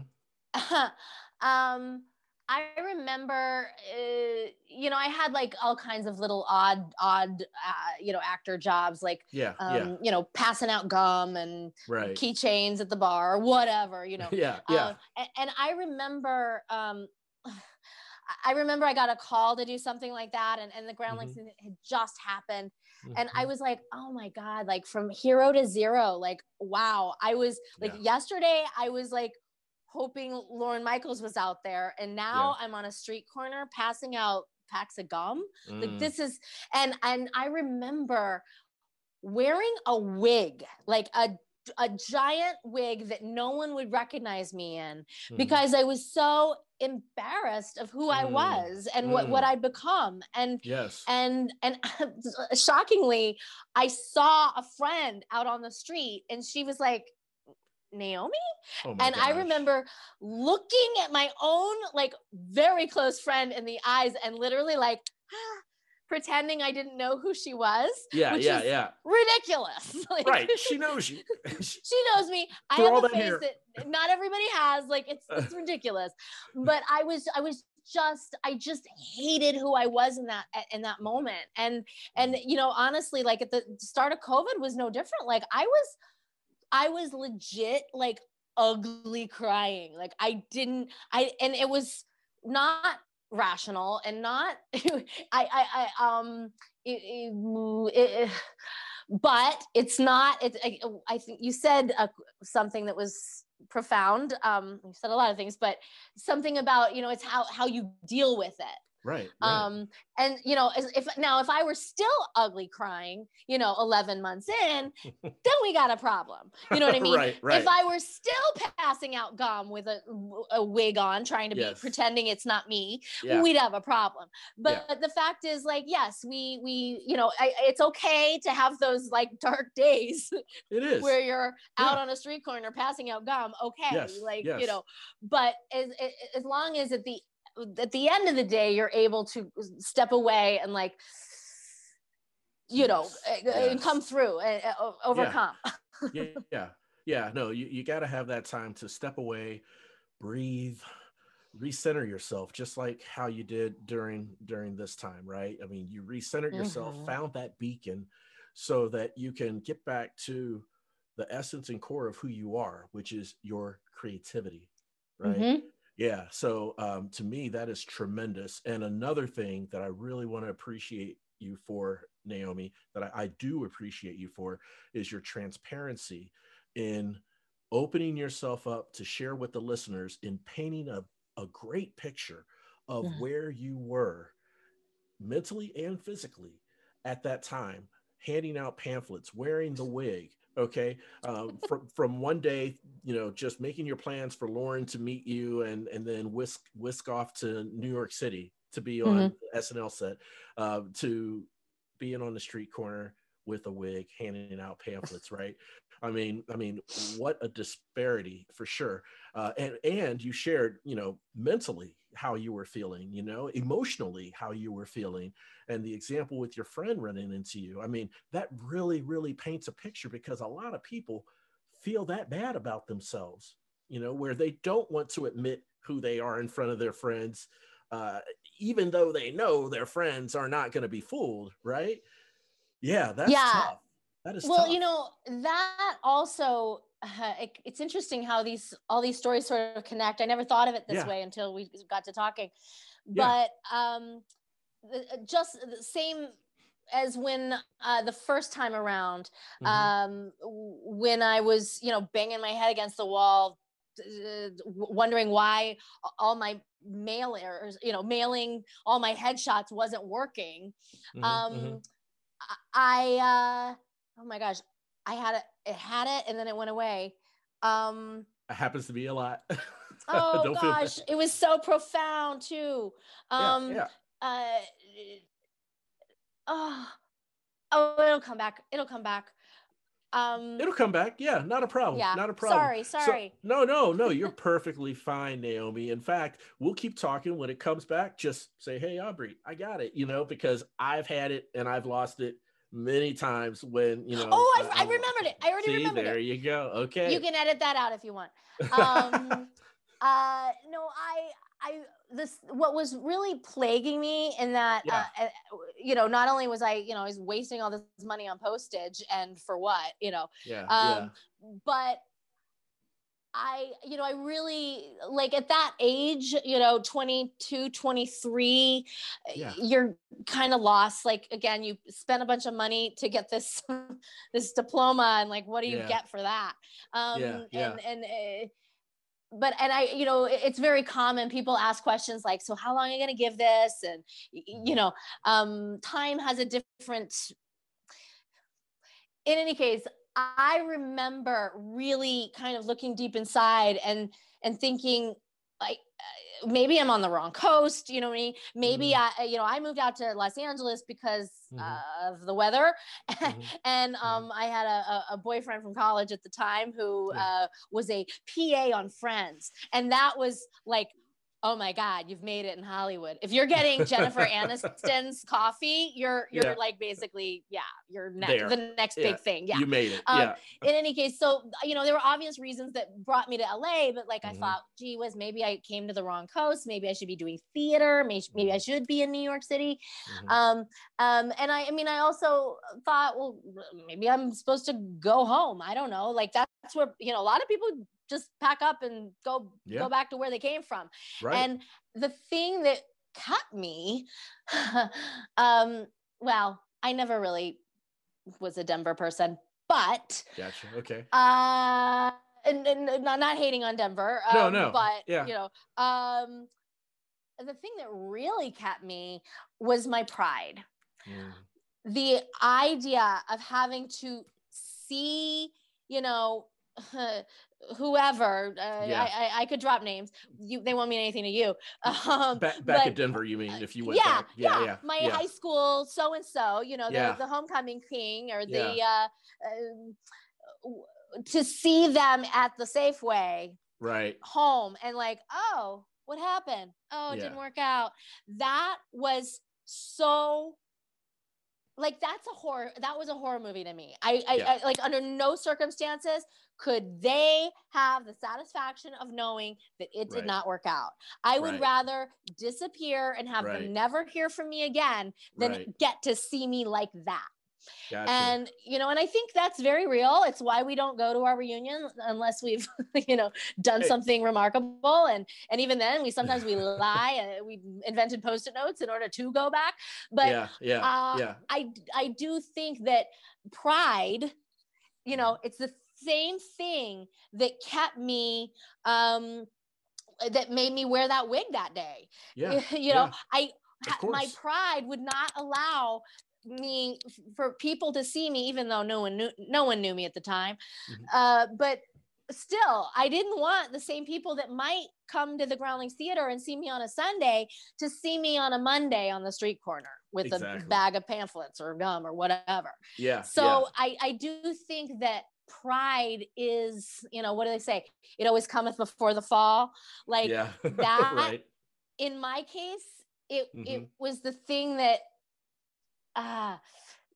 Speaker 3: um I remember, uh, you know, I had like all kinds of little odd, odd, uh, you know, actor jobs, like,
Speaker 2: yeah, um, yeah.
Speaker 3: you know, passing out gum and
Speaker 2: right.
Speaker 3: keychains at the bar or whatever, you know.
Speaker 2: yeah, yeah.
Speaker 3: Uh, and, and, I remember, um, I remember I got a call to do something like that, and, and the groundlings mm-hmm. had just happened. Mm-hmm. And I mm-hmm. was like, oh my God, like from hero to zero, like, wow. I was like, yeah. yesterday, I was like, hoping Lorne Michaels was out there. And now yeah. I'm on a street corner passing out packs of gum. Mm. Like this is, and, and I remember wearing a wig, like a a giant wig that no one would recognize me in mm. because I was so embarrassed of who mm. I was and mm. what what mm. I'd become and
Speaker 2: yes
Speaker 3: and and shockingly I saw a friend out on the street and she was like Naomi oh and gosh. I remember looking at my own like very close friend in the eyes and literally like ah, pretending I didn't know who she was.
Speaker 2: Yeah, yeah, yeah.
Speaker 3: Ridiculous.
Speaker 2: like, right. She knows you.
Speaker 3: she knows me. I have a face hair. that not everybody has. Like it's it's ridiculous. But I was I was just I just hated who I was in that in that moment. And and mm. you know, honestly, like at the start of COVID was no different. Like I was I was legit like ugly crying. Like I didn't I and it was not rational and not I, I I um it, it, it, but it's not it's I, I think you said uh, something that was profound um you said a lot of things but something about you know it's how how you deal with it
Speaker 2: Right,
Speaker 3: right. Um, and you know, if now if I were still ugly crying, you know, 11 months in, then we got a problem. You know what I mean?
Speaker 2: right, right.
Speaker 3: If I were still passing out gum with a, a wig on, trying to yes. be pretending it's not me, yeah. we'd have a problem. But yeah. the fact is, like, yes, we we you know, I, it's okay to have those like dark days.
Speaker 2: It is
Speaker 3: where you're out yeah. on a street corner passing out gum. Okay,
Speaker 2: yes.
Speaker 3: like
Speaker 2: yes.
Speaker 3: you know, but as as long as at the at the end of the day you're able to step away and like you know yes. come through and overcome
Speaker 2: yeah. yeah yeah yeah no you, you got to have that time to step away breathe recenter yourself just like how you did during during this time right i mean you recentered yourself mm-hmm. found that beacon so that you can get back to the essence and core of who you are which is your creativity right mm-hmm. Yeah. So um, to me, that is tremendous. And another thing that I really want to appreciate you for, Naomi, that I, I do appreciate you for, is your transparency in opening yourself up to share with the listeners in painting a, a great picture of yeah. where you were mentally and physically at that time, handing out pamphlets, wearing the wig, okay um, from from one day you know just making your plans for lorne to meet you and and then whisk whisk off to new york city to be on mm-hmm. snl set uh, to being on the street corner with a wig handing out pamphlets, right? I mean, I mean, what a disparity for sure. Uh, and and you shared, you know, mentally how you were feeling, you know, emotionally how you were feeling, and the example with your friend running into you. I mean, that really, really paints a picture because a lot of people feel that bad about themselves, you know, where they don't want to admit who they are in front of their friends, uh, even though they know their friends are not going to be fooled, right? Yeah, that's yeah. tough. That is
Speaker 3: well,
Speaker 2: tough.
Speaker 3: you know, that also uh, it, it's interesting how these all these stories sort of connect. I never thought of it this yeah. way until we got to talking. But yeah. um the, uh, just the same as when uh, the first time around, mm-hmm. um, when I was, you know, banging my head against the wall, uh, wondering why all my mail errors, you know, mailing all my headshots wasn't working. Mm-hmm, um, mm-hmm. I, uh, oh my gosh, I had it, it had it, and then it went away. Um,
Speaker 2: it happens to be a lot.
Speaker 3: oh gosh, it was so profound too. Um, yeah, yeah. Uh, oh, oh, it'll come back. It'll come back. Um,
Speaker 2: It'll come back. Yeah, not a problem. Yeah. Not a problem.
Speaker 3: Sorry, sorry.
Speaker 2: So, no, no, no. You're perfectly fine, Naomi. In fact, we'll keep talking when it comes back. Just say, hey, Aubrey, I got it, you know, because I've had it and I've lost it many times when, you know.
Speaker 3: Oh, I, I, I remembered it. I already
Speaker 2: see,
Speaker 3: remembered
Speaker 2: there
Speaker 3: it.
Speaker 2: you go. Okay.
Speaker 3: You can edit that out if you want. Um, uh, no, I, I this what was really plaguing me in that yeah. uh, you know not only was I you know I was wasting all this money on postage and for what you know
Speaker 2: yeah,
Speaker 3: um, yeah. but I, you know, I really like at that age, you know, 22, 23, yeah. you're kind of lost. Like, again, you spend a bunch of money to get this, this diploma and like, what do you yeah. get for that? Um, yeah. Yeah. and, and, uh, but and i you know it's very common people ask questions like so how long are you going to give this and you mm-hmm. know um time has a different in any case i remember really kind of looking deep inside and and thinking like maybe I'm on the wrong coast. You know what I mean? Maybe mm-hmm. I, you know, I moved out to Los Angeles because mm-hmm. uh, of the weather, mm-hmm. and mm-hmm. um, I had a, a, boyfriend from college at the time who yeah. uh, was a PA on Friends, and that was like oh my god you've made it in hollywood if you're getting jennifer aniston's coffee you're you're yeah. like basically yeah you're next the next yeah. big thing yeah
Speaker 2: you made it um, yeah.
Speaker 3: in any case so you know there were obvious reasons that brought me to la but like mm-hmm. i thought gee was maybe i came to the wrong coast maybe i should be doing theater maybe, maybe i mm-hmm. should be in new york city mm-hmm. um um and i i mean i also thought well maybe i'm supposed to go home i don't know like that's where you know a lot of people just pack up and go yeah. go back to where they came from. Right. And the thing that cut me, um, well, I never really was a Denver person, but
Speaker 2: gotcha. Okay.
Speaker 3: Uh, and, and not, not hating on Denver.
Speaker 2: Um, no, no.
Speaker 3: But yeah. you know, um, the thing that really kept me was my pride. Mm. The idea of having to see, you know, whoever uh, yeah. I, I, I, could drop names. You they won't mean anything to you.
Speaker 2: Um, back, back at denver you mean if you went
Speaker 3: yeah yeah, yeah, yeah, my high school so and so you know the, the homecoming king or the uh, uh, to see them at the safeway
Speaker 2: right.
Speaker 3: home and like oh what happened? Oh it didn't work out. That was so like that's a horror that was a horror movie to me I, I, yeah. I, like under no circumstances could they have the satisfaction of knowing that it did right. not work out i would right. rather disappear and have right. them never hear from me again than get to see me like that Gotcha. And you know, and I think that's very real. It's why we don't go to our reunion unless we've, you know, done hey. something remarkable. And and even then, we sometimes we lie. and we invented post-it notes in order to go back. But
Speaker 2: yeah, yeah, uh, yeah.
Speaker 3: I I do think that pride, you know, it's the same thing that kept me um that made me wear that wig that day.
Speaker 2: Yeah.
Speaker 3: you know, yeah. I my pride would not allow me for people to see me even though no one knew no one knew me at the time mm-hmm. uh, but still i didn't want the same people that might come to the groundlings theater and see me on a sunday to see me on a monday on the street corner with
Speaker 2: Exactly.
Speaker 3: a bag of pamphlets or gum or whatever.
Speaker 2: Yeah.
Speaker 3: So I, I do think that pride is, you know, what do they say? It always cometh before the fall. Like
Speaker 2: yeah.
Speaker 3: that
Speaker 2: right.
Speaker 3: in my case, it it
Speaker 2: Mhm.
Speaker 3: was the thing that uh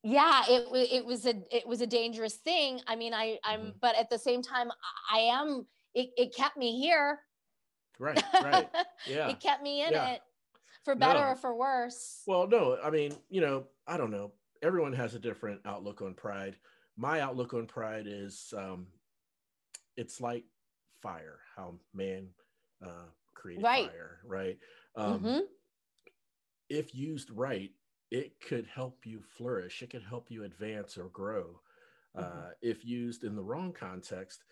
Speaker 3: yeah, it it was a it was a dangerous thing. I mean, I I'm
Speaker 2: Mhm.
Speaker 3: but at the same time I am it, it kept me here.
Speaker 2: Right. Right. Yeah.
Speaker 3: it kept me in
Speaker 2: Yeah.
Speaker 3: it for better
Speaker 2: No.
Speaker 3: or for worse.
Speaker 2: Well, no, I mean, you know, I don't know. Everyone has a different outlook on pride. My outlook on pride is um it's like fire, how man uh created
Speaker 3: Right.
Speaker 2: fire, right? Um
Speaker 3: Mhm.
Speaker 2: if used right, it could help you flourish. It could help you advance or grow. Uh,
Speaker 3: Mhm.
Speaker 2: if used in the wrong context,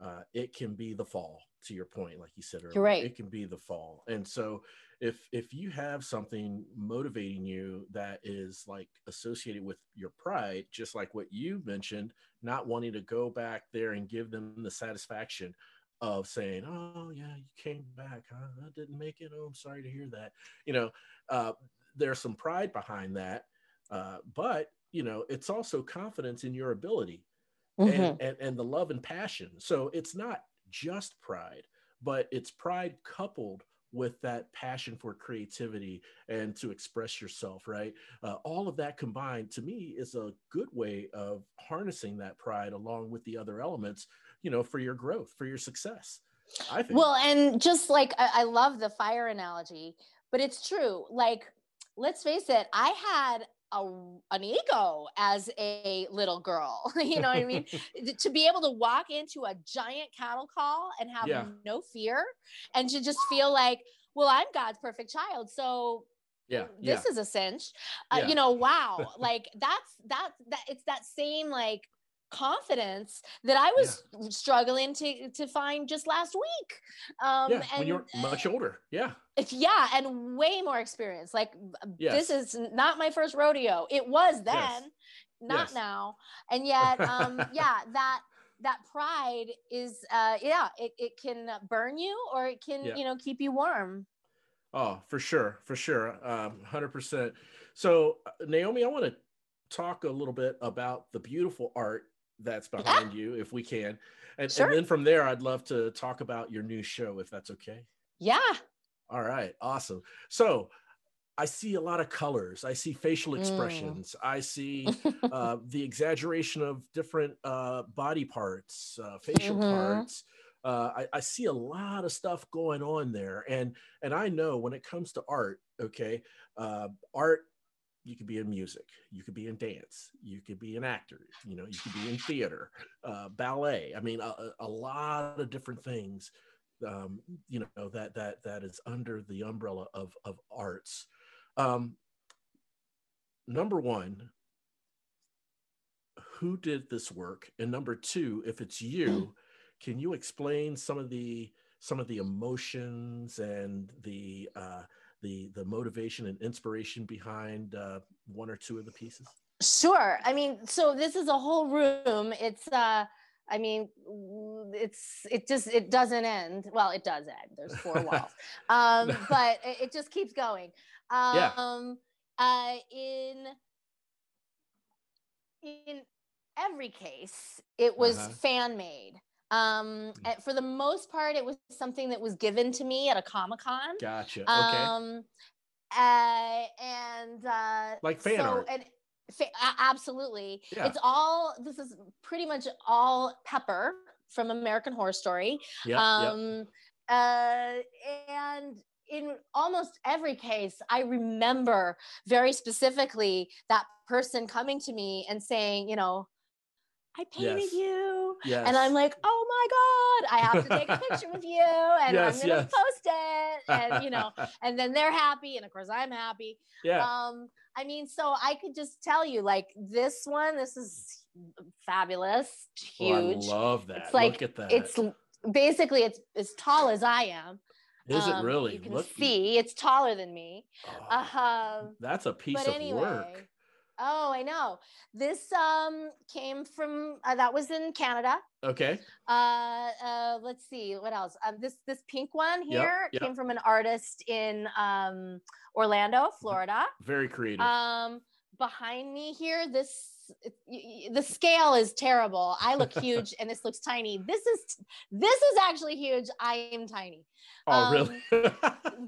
Speaker 2: uh, it can be the fall. To your point, like you said earlier,
Speaker 3: right.
Speaker 2: it can be the fall. And so, if if you have something motivating you that is like associated with your pride, just like what you mentioned, not wanting to go back there and give them the satisfaction of saying, "Oh yeah, you came back. Huh? I didn't make it. Oh, I'm sorry to hear that." You know, uh, there's some pride behind that, uh, but you know, it's also confidence in your ability
Speaker 3: Mhm.
Speaker 2: and, and and the love and passion. So it's not just pride, but it's pride coupled with that passion for creativity and to express yourself, right? Uh, all of that combined to me is a good way of harnessing that pride along with the other elements, you know, for your growth, for your success. I think.
Speaker 3: Well, and just like I, I love the fire analogy, but it's true. Like, let's face it, I had a an ego as a little girl. you know what I mean? To be able to walk into a giant cattle call and have
Speaker 2: Yeah.
Speaker 3: no fear and to just feel like, well, I'm God's perfect child. So
Speaker 2: yeah,
Speaker 3: this is a cinch. Uh,
Speaker 2: Yeah.
Speaker 3: You know, wow. like that's that that it's that same like confidence that I was struggling to to find just last week. Um
Speaker 2: yeah.
Speaker 3: and
Speaker 2: when you're much older, yeah,
Speaker 3: if- yeah, and way more experience. Like
Speaker 2: Yes.
Speaker 3: this is not my first rodeo. It was then,
Speaker 2: Yes.
Speaker 3: not
Speaker 2: Yes.
Speaker 3: now. And yet, um, yeah, that that pride is, uh, yeah, it, it can burn you or it can,
Speaker 2: Yeah.
Speaker 3: you know, keep you warm.
Speaker 2: Oh, for sure, for sure, um, hundred percent. So, uh, Naomi, I want to talk a little bit about the beautiful art that's behind you, if we can, and,
Speaker 3: Sure.
Speaker 2: and then from there, I'd love to talk about your new show, if that's okay.
Speaker 3: Yeah.
Speaker 2: All right, awesome. So, I see a lot of colors. I see facial
Speaker 3: Mm.
Speaker 2: expressions. I see uh, the exaggeration of different uh, body parts, uh, facial
Speaker 3: Mhm.
Speaker 2: parts. Uh, I, I see a lot of stuff going on there, and and I know when it comes to art, okay, uh, art. You could be in music, you could be in dance, you could be an actor, you know, you could be in theater, uh, ballet. I mean, a, a- lot of different things, um, you know, that that that is under the umbrella of of arts. Um, number one, who did this work? And number two, if it's you, can you explain some of the some of the emotions and the uh, the the motivation and inspiration behind uh, one or two of the pieces?
Speaker 3: Sure. I mean, so this is a whole room. It's uh I mean, it's it just it doesn't end. Well, it does end. There's four walls. Um, but it, it just keeps going. Um
Speaker 2: Yeah.
Speaker 3: uh in in every case, it was
Speaker 2: Uh-huh.
Speaker 3: fan made. Um and for the most part, it was something that was given to me at a Comic-Con.
Speaker 2: Gotcha. Okay.
Speaker 3: Um, uh, and uh,
Speaker 2: Like fan art.
Speaker 3: And absolutely,
Speaker 2: Yeah.
Speaker 3: it's all. This is pretty much all Pepper from American Horror Story.
Speaker 2: yeah.
Speaker 3: Um, uh, and in almost every case, I remember very specifically that person coming to me and saying, you know, I painted
Speaker 2: Yes.
Speaker 3: you.
Speaker 2: Yes.
Speaker 3: And I'm like, oh my God, I have to take a picture with you and
Speaker 2: Yes,
Speaker 3: I'm going to
Speaker 2: yes.
Speaker 3: post it. And, you know, and then they're happy. And of course, I'm happy.
Speaker 2: yeah.
Speaker 3: Um, I mean, so I could just tell you, like, this one, this is fabulous,
Speaker 2: Oh,
Speaker 3: huge.
Speaker 2: I love that.
Speaker 3: It's like-
Speaker 2: Look at that.
Speaker 3: it's basically it's as tall as I am.
Speaker 2: Is it
Speaker 3: Um,
Speaker 2: really?
Speaker 3: You can
Speaker 2: Look,
Speaker 3: see it's taller than me.
Speaker 2: oh,
Speaker 3: Um,
Speaker 2: that's a piece of
Speaker 3: anyway,
Speaker 2: work.
Speaker 3: Oh, I know. This um came from uh, that was in Canada.
Speaker 2: Okay.
Speaker 3: Uh, uh let's see what else. Um, this this pink one here
Speaker 2: yep.
Speaker 3: came from an artist in um Orlando, Florida.
Speaker 2: Very creative.
Speaker 3: Um, behind me here, this the scale is terrible. I look huge and this looks tiny. This is this is actually huge. I am tiny.
Speaker 2: Oh, um, really?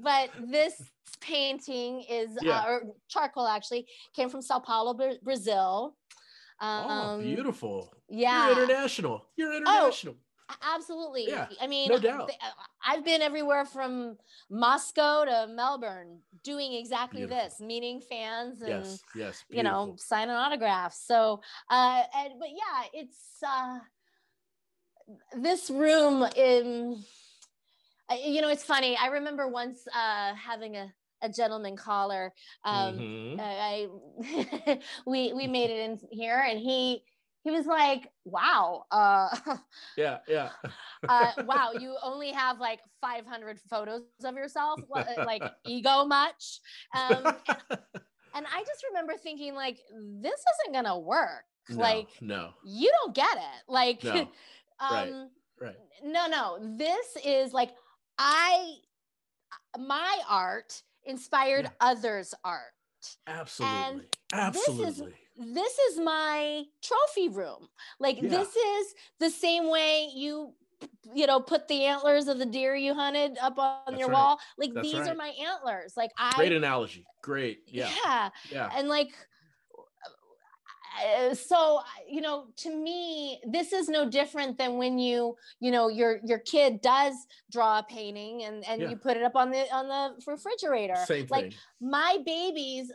Speaker 3: but this painting is
Speaker 2: Yeah.
Speaker 3: uh, or charcoal actually came from Sao Paulo, Bra- Brazil.
Speaker 2: oh,
Speaker 3: Um,
Speaker 2: beautiful.
Speaker 3: Yeah.
Speaker 2: You're international. You're international.
Speaker 3: Absolutely.
Speaker 2: Yeah,
Speaker 3: I mean,
Speaker 2: no doubt.
Speaker 3: I've been everywhere from Moscow to Melbourne doing exactly
Speaker 2: Beautiful.
Speaker 3: this, meeting fans and
Speaker 2: yes. Yes.
Speaker 3: you know signing autographs so uh and but yeah it's uh this room in you know it's funny i remember once uh having a a gentleman caller um
Speaker 2: Mhm.
Speaker 3: I, I we we made it in here and he he was like wow uh
Speaker 2: Yeah. Yeah.
Speaker 3: uh, wow, you only have like 500 photos of yourself, uh, like ego much. Um, and I just remember thinking, like, this isn't gonna work.
Speaker 2: No,
Speaker 3: Like,
Speaker 2: no.
Speaker 3: you don't get it. Like,
Speaker 2: No,
Speaker 3: um,
Speaker 2: right. Right.
Speaker 3: no, no, this is like, I, my art inspired
Speaker 2: Yeah.
Speaker 3: others' art.
Speaker 2: Absolutely.
Speaker 3: is-
Speaker 2: Absolutely.
Speaker 3: This is my trophy room. Like,
Speaker 2: Yeah.
Speaker 3: this is the same way you you know put the antlers of the deer you hunted up on
Speaker 2: That's
Speaker 3: your
Speaker 2: right.
Speaker 3: wall like
Speaker 2: That's
Speaker 3: these are my antlers like i
Speaker 2: Great analogy. Great. Yeah.
Speaker 3: yeah
Speaker 2: Yeah.
Speaker 3: and like uh, so you know to me this is no different than when you you know your your kid does draw a painting and and
Speaker 2: Yeah.
Speaker 3: you put it up on the on the refrigerator
Speaker 2: Same thing.
Speaker 3: like my babies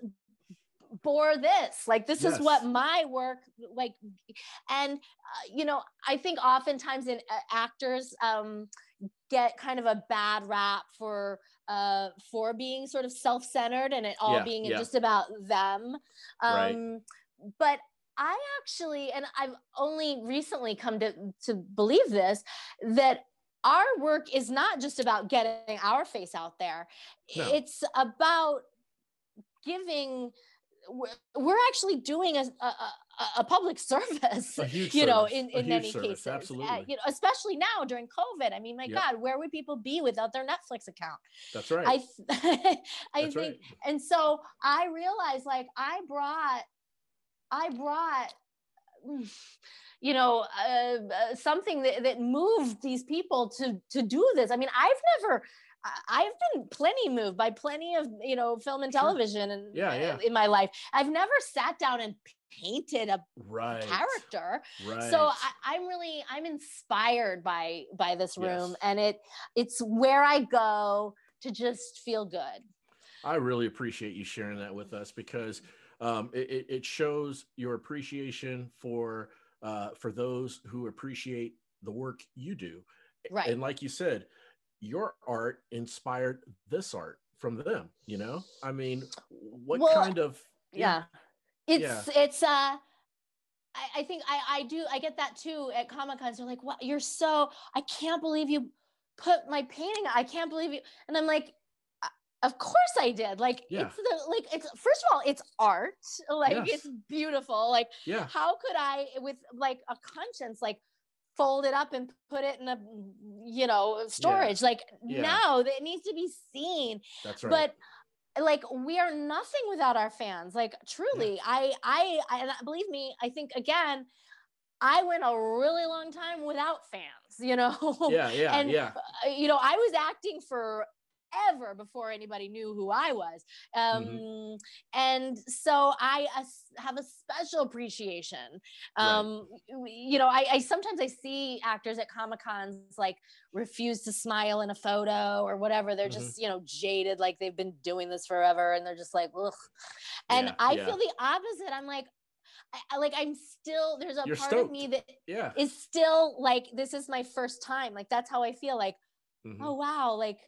Speaker 3: bore this like this is what my work like and uh, you know i think oftentimes in uh, actors um get kind of a bad rap for uh for being sort of self-centered and it all
Speaker 2: Yeah,
Speaker 3: being
Speaker 2: yeah.
Speaker 3: just about them
Speaker 2: Right.
Speaker 3: um but i actually and i've only recently come to to believe this that our work is not just about getting our face out there
Speaker 2: No.
Speaker 3: it's about giving we're, we're actually doing a, a, a, public service
Speaker 2: A
Speaker 3: you know in, in many
Speaker 2: service,
Speaker 3: cases Uh,
Speaker 2: absolutely.
Speaker 3: you know especially now during covid i mean my
Speaker 2: Yep.
Speaker 3: god where would people be without their netflix account
Speaker 2: That's right.
Speaker 3: i i
Speaker 2: That's
Speaker 3: think
Speaker 2: right.
Speaker 3: and so i realized like i brought i brought you know uh, uh, something that, that moved these people to to do this i mean i've never i've been plenty moved by plenty of you know film and television and
Speaker 2: Yeah, yeah.
Speaker 3: uh, in my life i've never sat down and painted a
Speaker 2: Right.
Speaker 3: character
Speaker 2: Right.
Speaker 3: so I, i'm really i'm inspired by by this room
Speaker 2: Yes.
Speaker 3: and it it's where i go to just feel good
Speaker 2: I really appreciate you sharing that with us because um, it, it- it shows your appreciation for uh, for those who appreciate the work you do.
Speaker 3: Right.
Speaker 2: And like you said, your art inspired this art from them. You know, I mean, what
Speaker 3: Well,
Speaker 2: kind of
Speaker 3: yeah, it's it's uh I, I think I I do I get that too at Comic Cons. They're like, "Wow, you're so I can't believe you put my painting. I can't believe you." And I'm like, "Uh, "Of course I did. Like
Speaker 2: Yeah.
Speaker 3: it's the like it's first of all it's art. Like
Speaker 2: Yes.
Speaker 3: it's beautiful. Like
Speaker 2: yeah
Speaker 3: how could I with like a conscience like fold it up and put it in a you know storage like
Speaker 2: Yeah.
Speaker 3: no it needs to be seen
Speaker 2: that's right.
Speaker 3: but like we are nothing without our fans like truly I, I i believe me i think again i went a really long time without fans you know
Speaker 2: yeah, yeah,
Speaker 3: and
Speaker 2: yeah.
Speaker 3: uh, you know i was acting for ever before anybody knew who i was um
Speaker 2: Mm-hmm.
Speaker 3: and so i as- have a special appreciation um w- you know I, I sometimes i see actors at comic cons like refuse to smile in a photo or whatever they're
Speaker 2: Mhm.
Speaker 3: just you know jaded like they've been doing this forever and they're just like ugh and
Speaker 2: Yeah,
Speaker 3: i
Speaker 2: yeah.
Speaker 3: feel the opposite i'm like I, like i'm still there's a
Speaker 2: You're
Speaker 3: part of me
Speaker 2: stoked.
Speaker 3: that
Speaker 2: Yeah.
Speaker 3: is still like this is my first time like that's how i feel like
Speaker 2: mhm,
Speaker 3: oh wow like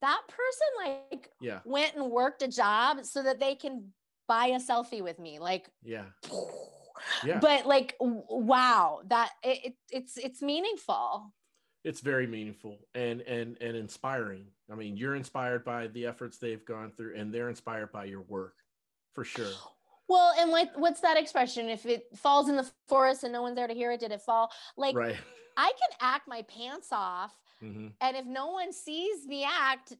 Speaker 3: that person like
Speaker 2: Yeah.
Speaker 3: went and worked a job so that they can buy a selfie with me like
Speaker 2: Yeah. Yeah.
Speaker 3: but like wow that it, it, it's it's meaningful
Speaker 2: it's very meaningful and and and inspiring i mean you're inspired by the efforts they've gone through and they're inspired by your work for sure
Speaker 3: Well, and what what's that expression? If it falls in the forest and no one's there to hear it, did it fall? Like
Speaker 2: right.
Speaker 3: I can act my pants off,
Speaker 2: Mhm.
Speaker 3: and if no one sees me act,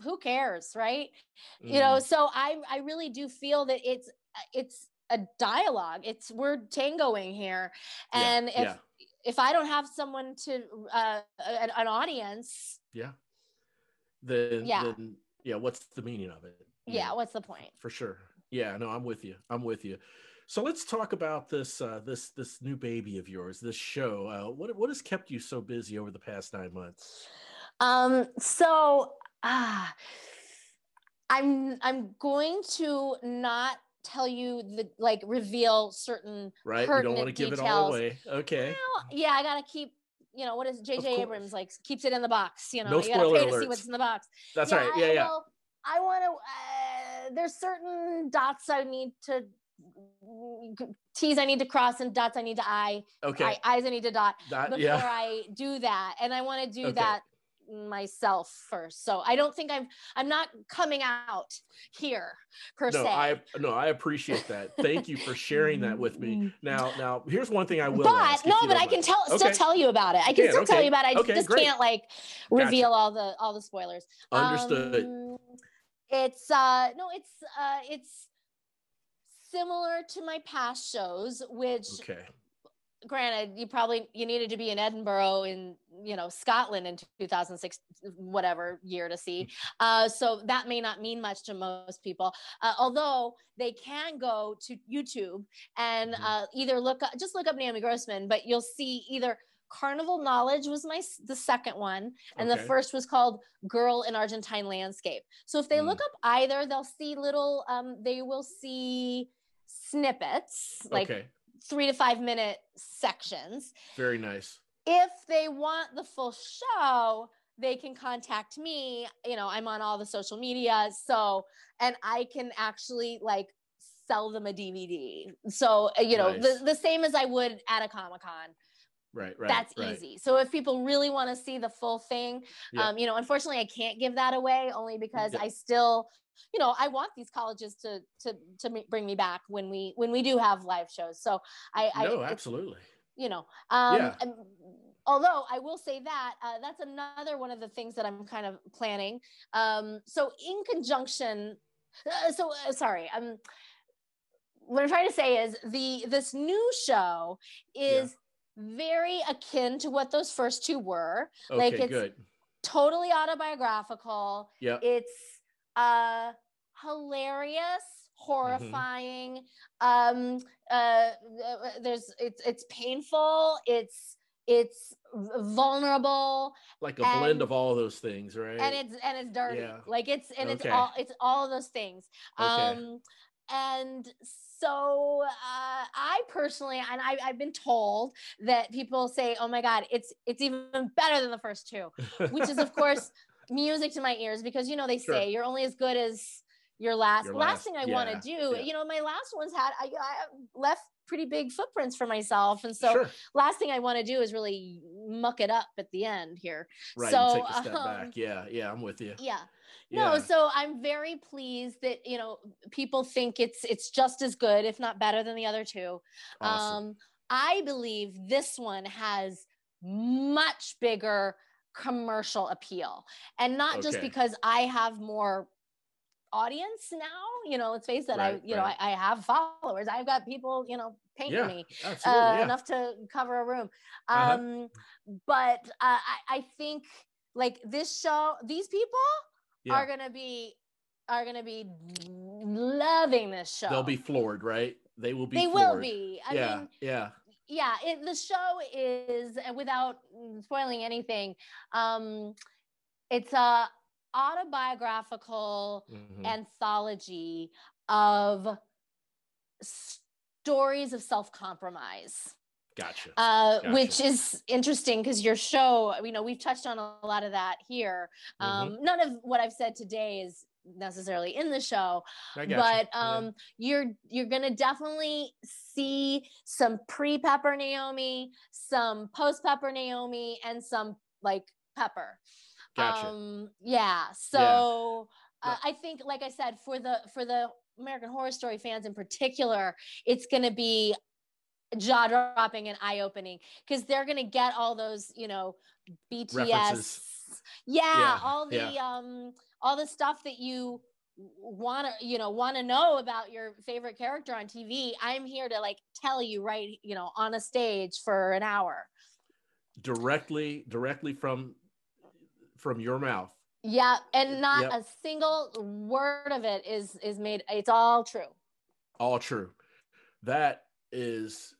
Speaker 3: who cares, right? You
Speaker 2: Mhm.
Speaker 3: know. So I I really do feel that it's it's a dialogue. It's we're tangoing here,
Speaker 2: Yeah,
Speaker 3: and if
Speaker 2: yeah.
Speaker 3: if I don't have someone to uh, an, an audience,
Speaker 2: Yeah. Then
Speaker 3: Yeah.
Speaker 2: then yeah, what's the meaning of it? You
Speaker 3: yeah, what's the point?
Speaker 2: for sure. Yeah, no, I'm with you. I'm with you. So let's talk about this uh this this new baby of yours, this show. Uh what what has kept you so busy over the past 9 months?
Speaker 3: Um, so ah, I'm I'm going to not tell you the like reveal certain
Speaker 2: Right? You don't want to give it all away. Okay.
Speaker 3: Well, yeah, I gotta keep. You know what is J.J. Abrams like? Keeps it in the box. You know,
Speaker 2: No
Speaker 3: you gotta pay
Speaker 2: spoiler
Speaker 3: to see what's in the box.
Speaker 2: That's right. Yeah,
Speaker 3: I-
Speaker 2: yeah.
Speaker 3: Well, I want to. Uh, there's certain dots I need to T's I need to cross and dots I need to I,
Speaker 2: Okay.
Speaker 3: I eyes I need to dot
Speaker 2: that,
Speaker 3: before
Speaker 2: yeah.
Speaker 3: I do that, and I want to do
Speaker 2: Okay.
Speaker 3: that myself first. So I don't think I'm I'm not coming out here per
Speaker 2: no,
Speaker 3: se.
Speaker 2: I no, I appreciate that. Thank you for sharing that with me. Now, now here's one thing I will.
Speaker 3: but
Speaker 2: ask,
Speaker 3: no, but
Speaker 2: don't
Speaker 3: I can
Speaker 2: mind.
Speaker 3: tell still tell you about it. I can
Speaker 2: can,
Speaker 3: still tell you about it. I
Speaker 2: Okay,
Speaker 3: just
Speaker 2: great.
Speaker 3: can't like
Speaker 2: Gotcha.
Speaker 3: reveal all the all the spoilers.
Speaker 2: Understood.
Speaker 3: Um, it's uh no, it's uh it's similar to my past shows, which
Speaker 2: okay.
Speaker 3: granted you probably you needed to be in edinburgh in you know scotland in 2006 whatever year to see uh, so that may not mean much to most people uh, although they can go to youtube and
Speaker 2: Mhm.
Speaker 3: uh, either look up just look up naomi grossman but you'll see either carnival knowledge was my the second one and the first was called girl in argentine landscape so if they look
Speaker 2: Mm.
Speaker 3: up either they'll see little um, they will see snippets like
Speaker 2: okay.
Speaker 3: three to five minute sections.
Speaker 2: Very nice.
Speaker 3: If they want the full show, they can contact me. You know, I'm on all the social media. So, and I can actually like sell them a DVD. So, you know,
Speaker 2: Nice.
Speaker 3: the, the same as I would at a Comic Con.
Speaker 2: Right, right.
Speaker 3: That's
Speaker 2: right.
Speaker 3: easy. So, if people really want to see the full thing,
Speaker 2: Yeah.
Speaker 3: um, you know, unfortunately, I can't give that away only because
Speaker 2: Yeah.
Speaker 3: I still, you know, I want these colleges to to to bring me back when we when we do have live shows. So, I, I
Speaker 2: no,
Speaker 3: it's-
Speaker 2: absolutely.
Speaker 3: you know um
Speaker 2: Yeah.
Speaker 3: although i will say that uh, that's another one of the things that i'm kind of planning um so in conjunction uh, so uh, sorry um what i'm trying to say is the this new show is very akin to what those first two were
Speaker 2: Okay,
Speaker 3: like it's
Speaker 2: good.
Speaker 3: totally autobiographical
Speaker 2: Yeah.
Speaker 3: it's uh hilarious horrifying um uh there's it's it's painful it's it's vulnerable
Speaker 2: Like a blend of all those things, right?
Speaker 3: and it's and it's dirty
Speaker 2: Yeah.
Speaker 3: like it's and it's all it's all of those things
Speaker 2: Okay.
Speaker 3: um and so uh, i personally and I, i've been told that people say oh my god it's it's even better than the first two which is of course music to my ears because you know they
Speaker 2: Sure.
Speaker 3: say you're only as good as your last
Speaker 2: Your
Speaker 3: last,
Speaker 2: last-
Speaker 3: thing i want to do
Speaker 2: yeah.
Speaker 3: you know my last ones had I, I left pretty big footprints for myself and so
Speaker 2: sure.
Speaker 3: last thing i want to do is really muck it up at the end here
Speaker 2: Right.
Speaker 3: so,
Speaker 2: take a step
Speaker 3: um,
Speaker 2: back. Yeah, yeah, I'm with you.
Speaker 3: yeah
Speaker 2: Yeah.
Speaker 3: no so i'm very pleased that you know people think it's it's just as good if not better than the other two
Speaker 2: awesome.
Speaker 3: um i believe this one has much bigger commercial appeal and not just because i have more audience now you know let's face it i
Speaker 2: Right,
Speaker 3: you know. I, I have followers i've got people you know painting
Speaker 2: yeah,
Speaker 3: me uh,
Speaker 2: yeah.
Speaker 3: enough to cover a room.
Speaker 2: Uh-huh.
Speaker 3: Um, But uh, I, I think like this show, these people
Speaker 2: yeah.
Speaker 3: are gonna be are gonna be loving this show.
Speaker 2: They'll be floored, right? They will be.
Speaker 3: they
Speaker 2: floored.
Speaker 3: will be. I
Speaker 2: yeah,
Speaker 3: mean,
Speaker 2: yeah.
Speaker 3: yeah. It, the show is without spoiling anything. Um, it's a autobiographical
Speaker 2: Mhm.
Speaker 3: anthology of stories of self-compromise.
Speaker 2: Gotcha.
Speaker 3: uh,
Speaker 2: Gotcha.
Speaker 3: which is interesting because your show, you know, we've touched on a lot of that here.
Speaker 2: Mm-hmm.
Speaker 3: Um, None of what I've said today is necessarily in the show, but
Speaker 2: Yeah.
Speaker 3: um, you're you're gonna definitely see some pre-Pepper Naomi, some post-Pepper Naomi, and some like Pepper.
Speaker 2: Gotcha.
Speaker 3: Um, yeah. So. Uh,
Speaker 2: Yeah.
Speaker 3: I think, like I said, for the for the American Horror Story fans in particular, it's going to be jaw dropping and eye opening because they're going to get all those, you know, BTS. Yeah,
Speaker 2: Yeah,
Speaker 3: all the
Speaker 2: yeah.
Speaker 3: um all the stuff that you want to you know want to know about your favorite character on TV. I'm here to like tell you right, you know, on a stage for an hour.
Speaker 2: Directly, directly from from your mouth.
Speaker 3: Yeah, and not
Speaker 2: Yep.
Speaker 3: a single word of it is is made. It's all true.
Speaker 2: All true. That is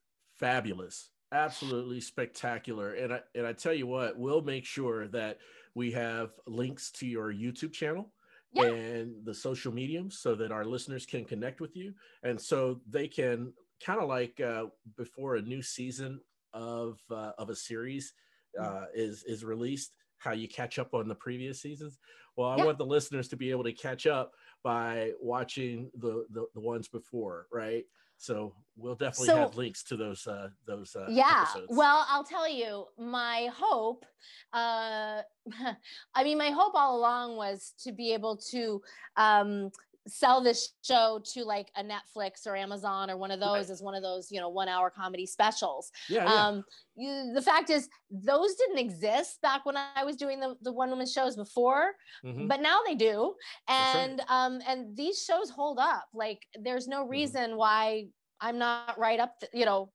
Speaker 2: fabulous. Absolutely spectacular. And I and I tell you what, we'll make sure that we have links to your YouTube channel
Speaker 3: Yeah.
Speaker 2: and the social mediums so that our listeners can connect with you and so they can kind of like uh, before a new season of uh, of a series uh, is is released how you catch up on the previous seasons well i
Speaker 3: Yeah.
Speaker 2: want the listeners to be able to catch up by watching the the, the ones before right so we'll definitely
Speaker 3: So-
Speaker 2: have links to those uh those uh
Speaker 3: yeah
Speaker 2: episodes.
Speaker 3: well i'll tell you my hope uh i mean my hope all along was to be able to um sell this show to like a netflix or amazon or one of those
Speaker 2: Right.
Speaker 3: as one of those you know one hour comedy specials
Speaker 2: yeah, yeah.
Speaker 3: um you, the fact is those didn't exist back when i was doing the, the one woman shows before
Speaker 2: Mhm.
Speaker 3: but now they do
Speaker 2: That's right.
Speaker 3: and um and these shows hold up like there's no
Speaker 2: Mhm.
Speaker 3: reason why i'm not right up you know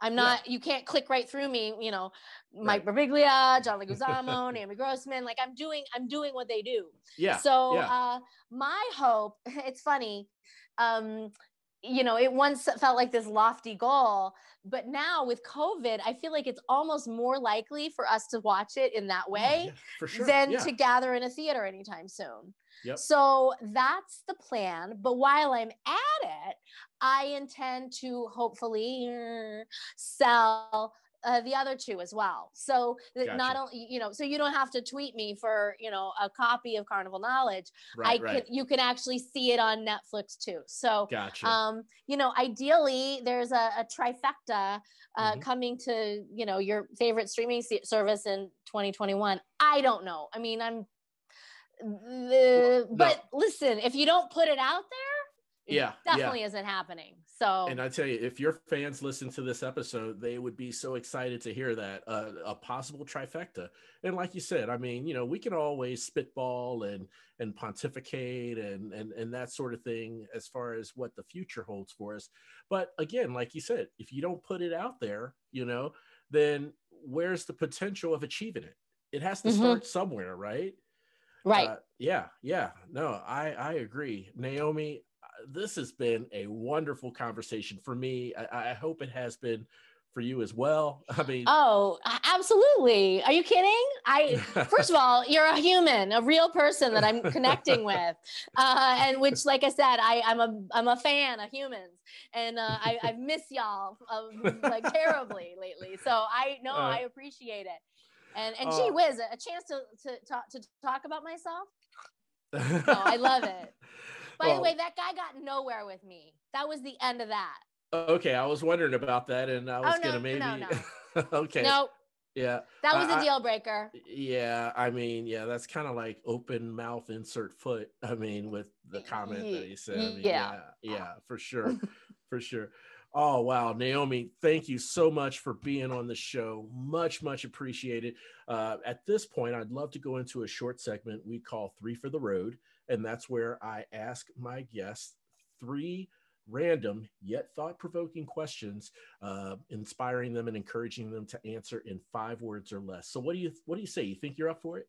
Speaker 3: i'm
Speaker 2: Yeah.
Speaker 3: not you can't click right through me you know mike
Speaker 2: Right.
Speaker 3: Birbiglia, john leguizamo naomi grossman like i'm doing i'm doing what they do
Speaker 2: yeah
Speaker 3: so
Speaker 2: yeah.
Speaker 3: uh my hope it's funny um you know it once felt like this lofty goal but now with covid i feel like it's almost more likely for us to watch it in that
Speaker 2: Oh,
Speaker 3: way
Speaker 2: yeah, sure
Speaker 3: than
Speaker 2: yeah.
Speaker 3: to gather in a theater anytime soon.
Speaker 2: Yep.
Speaker 3: So that's the plan. But while I'm at it, I intend to hopefully uh, sell uh, the other two as well. So that not only, you know, so you don't have to tweet me for, you know, a copy of Carnival Knowledge.
Speaker 2: right
Speaker 3: I
Speaker 2: right
Speaker 3: can, you can actually see it on Netflix too. So,
Speaker 2: gotcha
Speaker 3: um, you know, ideally there's a, a trifecta uh,
Speaker 2: Mhm.
Speaker 3: coming to, you know, your favorite streaming service in 2021. I don't know. I mean, I'm, the, but listen, if you don't put it out there, it
Speaker 2: Yeah, yeah.
Speaker 3: definitely isn't happening. So,
Speaker 2: And I tell you, if your fans listen to this episode, they would be so excited to hear that uh, a possible trifecta. And like you said, I mean, you know, we can always spitball and and pontificate and and and that sort of thing as far as what the future holds for us. But again, like you said, if you don't put it out there, you know, then where's the potential of achieving it? It has to
Speaker 3: Mhm.
Speaker 2: start somewhere, right?
Speaker 3: Right.
Speaker 2: Uh, yeah, yeah. No, I I agree. Naomi, uh, this has been a wonderful conversation for me. I, I hope it has been for you as well. I mean,
Speaker 3: oh, absolutely. Are you kidding? I, first of all, you're a human, a real person that I'm connecting with, uh, and which, like I said, I, I'm a I'm a fan of humans, and uh, I I miss y'all um, like terribly lately. So I know
Speaker 2: Uh,
Speaker 3: I appreciate it, and and gee
Speaker 2: uh,
Speaker 3: whiz, a chance to to talk to talk about myself. No, I love it. By the way, that guy got nowhere with me. That was the end of that.
Speaker 2: okay, I was wondering about that, and I was
Speaker 3: Oh, no,
Speaker 2: gonna maybe.
Speaker 3: no, no.
Speaker 2: okay.
Speaker 3: No,
Speaker 2: Yeah.
Speaker 3: that was
Speaker 2: I-
Speaker 3: a deal breaker.
Speaker 2: Yeah, I mean, yeah, that's kind of like open mouth insert foot. I mean, with the comment that he said. I mean, yeah,
Speaker 3: Yeah.
Speaker 2: yeah, for sure, for sure. Oh wow, Naomi, thank you so much for being on the show. Much, much appreciated. Uh, at this point, I'd love to go into a short segment we call Three for the Road, and that's where I ask my guests three random yet thought-provoking questions uh, inspiring them and encouraging them to answer in five words or less. So, what do you what do you say? You think you're up for it?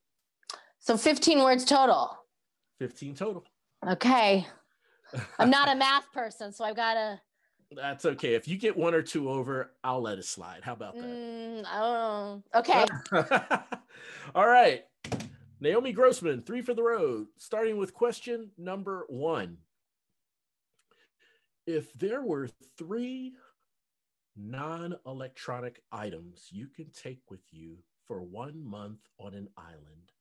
Speaker 3: So 15 words total.
Speaker 2: Fifteen total.
Speaker 3: Okay. I'm not a math person, so I've got to.
Speaker 2: That's okay. If you get one or two over, I'll let it slide. How about that?
Speaker 3: Mm, I don't know. Okay.
Speaker 2: All right. Naomi Grossman, three for the road. Starting with question number one. If there were three non electronic items you can take with you for one month on an island,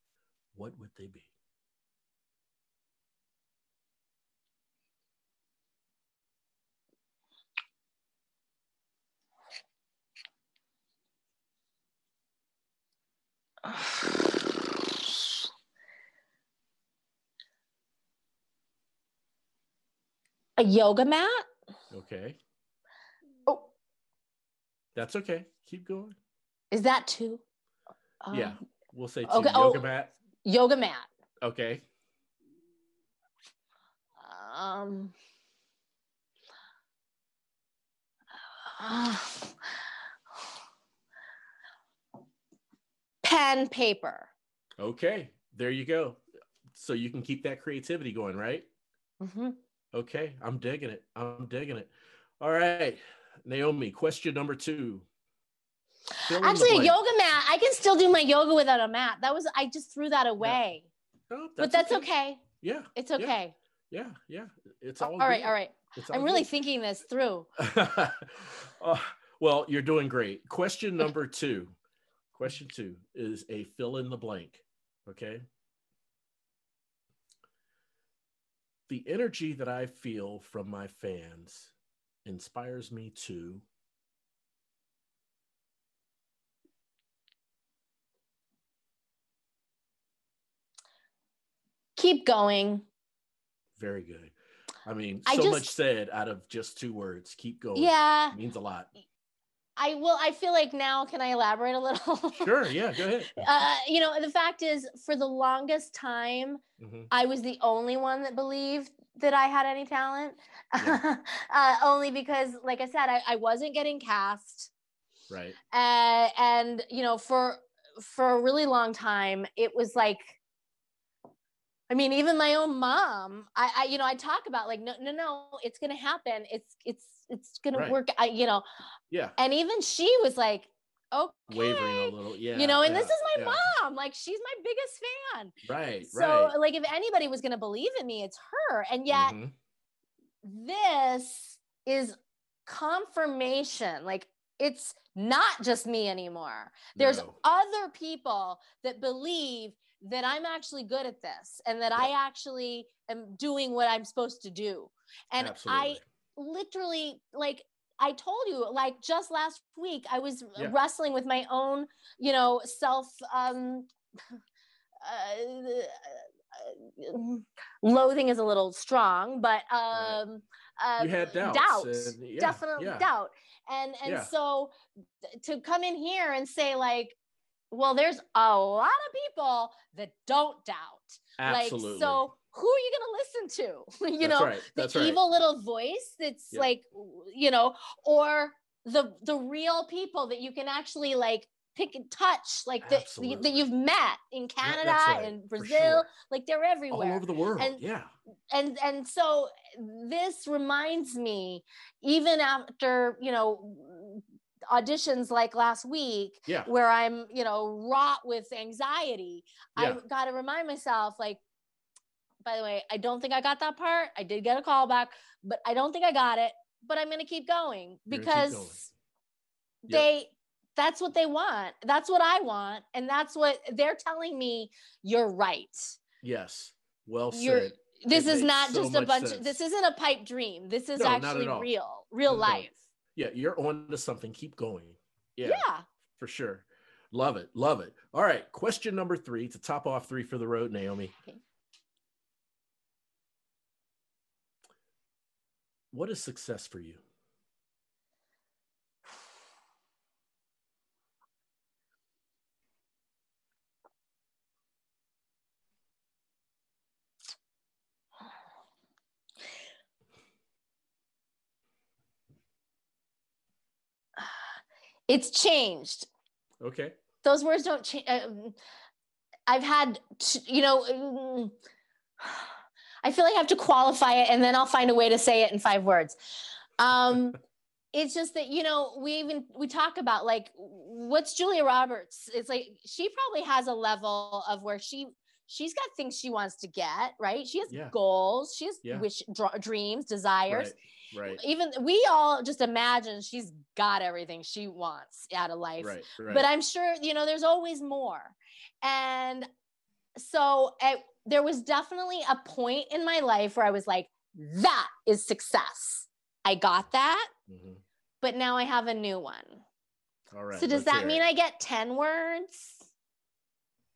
Speaker 2: what would they be?
Speaker 3: A yoga mat?
Speaker 2: Okay.
Speaker 3: Oh,
Speaker 2: That's okay. Keep going.
Speaker 3: is that two?
Speaker 2: Yeah.
Speaker 3: Um,
Speaker 2: We'll say two.
Speaker 3: okay,
Speaker 2: Yoga
Speaker 3: oh.
Speaker 2: mat.
Speaker 3: Yoga mat.
Speaker 2: Okay.
Speaker 3: Um, pen, paper.
Speaker 2: Okay. There you go. So you can keep that creativity going, right?
Speaker 3: Mhm.
Speaker 2: Okay. I'm digging it. I'm digging it. All right. Naomi, question number two. Fill
Speaker 3: Actually, a yoga mat. I can still do my yoga without a mat. That was I just threw that away.
Speaker 2: Oh,
Speaker 3: but that's okay.
Speaker 2: Yeah.
Speaker 3: It's okay.
Speaker 2: Yeah. Yeah. It's
Speaker 3: all
Speaker 2: all
Speaker 3: right. All right.
Speaker 2: All
Speaker 3: I'm really
Speaker 2: good.
Speaker 3: thinking this through.
Speaker 2: Uh, well, you're doing great. Question number two. Question two is a fill in the blank. Okay. The energy that I feel from my fans inspires me to.
Speaker 3: Keep going.
Speaker 2: Very good. I mean,
Speaker 3: I
Speaker 2: so
Speaker 3: just-
Speaker 2: much said out of just two words. Keep going.
Speaker 3: Yeah,
Speaker 2: means a lot.
Speaker 3: I will. I feel like now, can I elaborate a little?
Speaker 2: Sure. Yeah. Go ahead.
Speaker 3: Uh, you know, the fact is, for the longest time,
Speaker 2: Mhm.
Speaker 3: I was the only one that believed that I had any talent.
Speaker 2: Yeah.
Speaker 3: uh, only because, like I said, I, I wasn't getting cast.
Speaker 2: Right.
Speaker 3: uh, and you know for for a really long time it was like i mean even my own mom i, I you know i talk about like no no no it's gonna happen it's it's it's gonna work I, you know
Speaker 2: Yeah.
Speaker 3: and even she was like okay
Speaker 2: Wavering a little. Yeah.
Speaker 3: you know and this is my
Speaker 2: yeah.
Speaker 3: mom like she's my biggest fan
Speaker 2: Right.
Speaker 3: so
Speaker 2: right.
Speaker 3: like if anybody was gonna believe in me it's her and yet
Speaker 2: Mhm.
Speaker 3: this is confirmation like it's not just me anymore there's
Speaker 2: No.
Speaker 3: other people that believe that i'm actually good at this and that i actually am doing what i'm supposed to do and
Speaker 2: Absolutely.
Speaker 3: i literally like i told you like just last week i was
Speaker 2: Yeah.
Speaker 3: wrestling with my own you know self um uh, loathing is a little strong but um uh,
Speaker 2: You had doubts
Speaker 3: doubt
Speaker 2: yeah,
Speaker 3: definitely
Speaker 2: yeah.
Speaker 3: doubt and and
Speaker 2: Yeah.
Speaker 3: so to come in here and say like well there's a lot of people that don't doubt
Speaker 2: Absolutely.
Speaker 3: like so who are you going to listen to you
Speaker 2: That's
Speaker 3: know
Speaker 2: right.
Speaker 3: the
Speaker 2: right.
Speaker 3: evil little voice that's
Speaker 2: Yeah.
Speaker 3: like you know or the the real people that you can actually like pick and touch like that that you've met in canada
Speaker 2: right,
Speaker 3: and brazil
Speaker 2: sure.
Speaker 3: like they're everywhere, all
Speaker 2: over the world.
Speaker 3: And-
Speaker 2: yeah.
Speaker 3: and and so this reminds me even after you know auditions like last week
Speaker 2: Yeah.
Speaker 3: where i'm you know wrought with anxiety
Speaker 2: Yeah.
Speaker 3: i got to remind myself like by the way i don't think i got that part i did get a call back but i don't think i got it but i'm going to keep going
Speaker 2: You're gonna keep
Speaker 3: because
Speaker 2: going. Yep.
Speaker 3: they that's what they want that's what i want and that's what they're telling me you're right
Speaker 2: Yes. Well
Speaker 3: You're-
Speaker 2: said.
Speaker 3: this
Speaker 2: It
Speaker 3: is not
Speaker 2: so
Speaker 3: just a bunch
Speaker 2: sense.
Speaker 3: this isn't a pipe dream this is
Speaker 2: No,
Speaker 3: actually real real
Speaker 2: no.
Speaker 3: life
Speaker 2: Yeah, you're on to something. Keep going. Yeah,
Speaker 3: yeah.
Speaker 2: for sure. Love it. Love it. All right. Question number three to top off three for the road, Naomi.
Speaker 3: Okay.
Speaker 2: What is success for you?
Speaker 3: It's changed
Speaker 2: Okay.
Speaker 3: those words don't change um, i've had t- you know mm, i feel like i have to qualify it and then i'll find a way to say it in five words um it's just that you know we even we talk about like what's julia roberts it's like she probably has a level of where she she's got things she wants to get right she has
Speaker 2: Yeah.
Speaker 3: goals she has
Speaker 2: Yeah.
Speaker 3: wish dr- dreams desires
Speaker 2: Right. Right.
Speaker 3: even we all just imagine she's got everything she wants out of life
Speaker 2: Right. Right.
Speaker 3: but i'm sure you know there's always more and so there was definitely a point in my life where i was like that is success i got that
Speaker 2: Mhm.
Speaker 3: but now i have a new one
Speaker 2: All right.
Speaker 3: so does that mean
Speaker 2: it.
Speaker 3: i get 10 words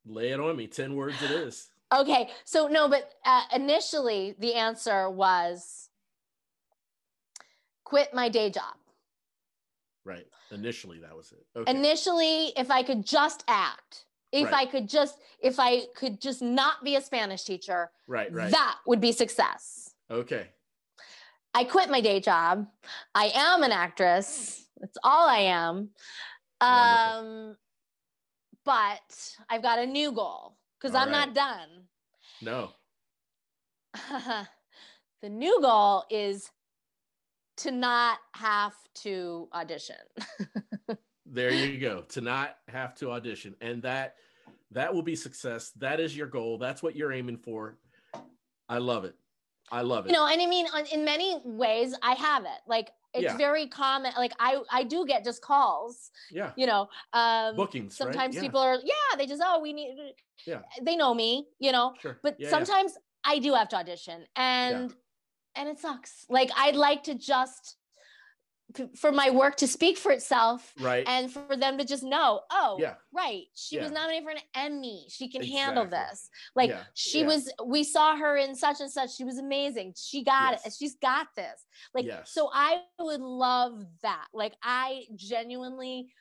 Speaker 2: lay it on me? Ten words. It is.
Speaker 3: okay so no but uh, initially the answer was quit my day job.
Speaker 2: Right. Initially, that was it. Okay.
Speaker 3: Initially, if I could just act, if
Speaker 2: Right.
Speaker 3: I could just, if I could just not be a Spanish teacher,
Speaker 2: right. Right.
Speaker 3: that would be success.
Speaker 2: okay.
Speaker 3: I quit my day job. I am an actress. That's all I am.
Speaker 2: Wonderful.
Speaker 3: Um, but I've got a new goal because I'm not done.
Speaker 2: No.
Speaker 3: the new goal is to not have to audition.
Speaker 2: There you go. to not have to audition, and that that will be success. That is your goal. That's what you're aiming for. I love it. I love it.
Speaker 3: you know, and I mean, in many ways, I have it. Like it's
Speaker 2: Yeah.
Speaker 3: very common. Like I, I do get just calls.
Speaker 2: yeah.
Speaker 3: You know, um,
Speaker 2: Bookings. right?
Speaker 3: sometimes
Speaker 2: Yeah.
Speaker 3: people are, yeah, they just, oh, we need.
Speaker 2: Yeah.
Speaker 3: They know me. You know,
Speaker 2: Sure.
Speaker 3: but
Speaker 2: yeah.
Speaker 3: sometimes I do have to audition, and and it sucks. Like I'd like to just for my work to speak for itself
Speaker 2: Right.
Speaker 3: and for them to just know, oh,
Speaker 2: yeah.
Speaker 3: right, she was nominated for an Emmy. She can handle this. Like
Speaker 2: Yeah.
Speaker 3: she
Speaker 2: Yeah.
Speaker 3: was, we saw her in such and such. She was amazing. She got it. She's got this. Like,
Speaker 2: Yes.
Speaker 3: so I would love that. Like, I genuinely,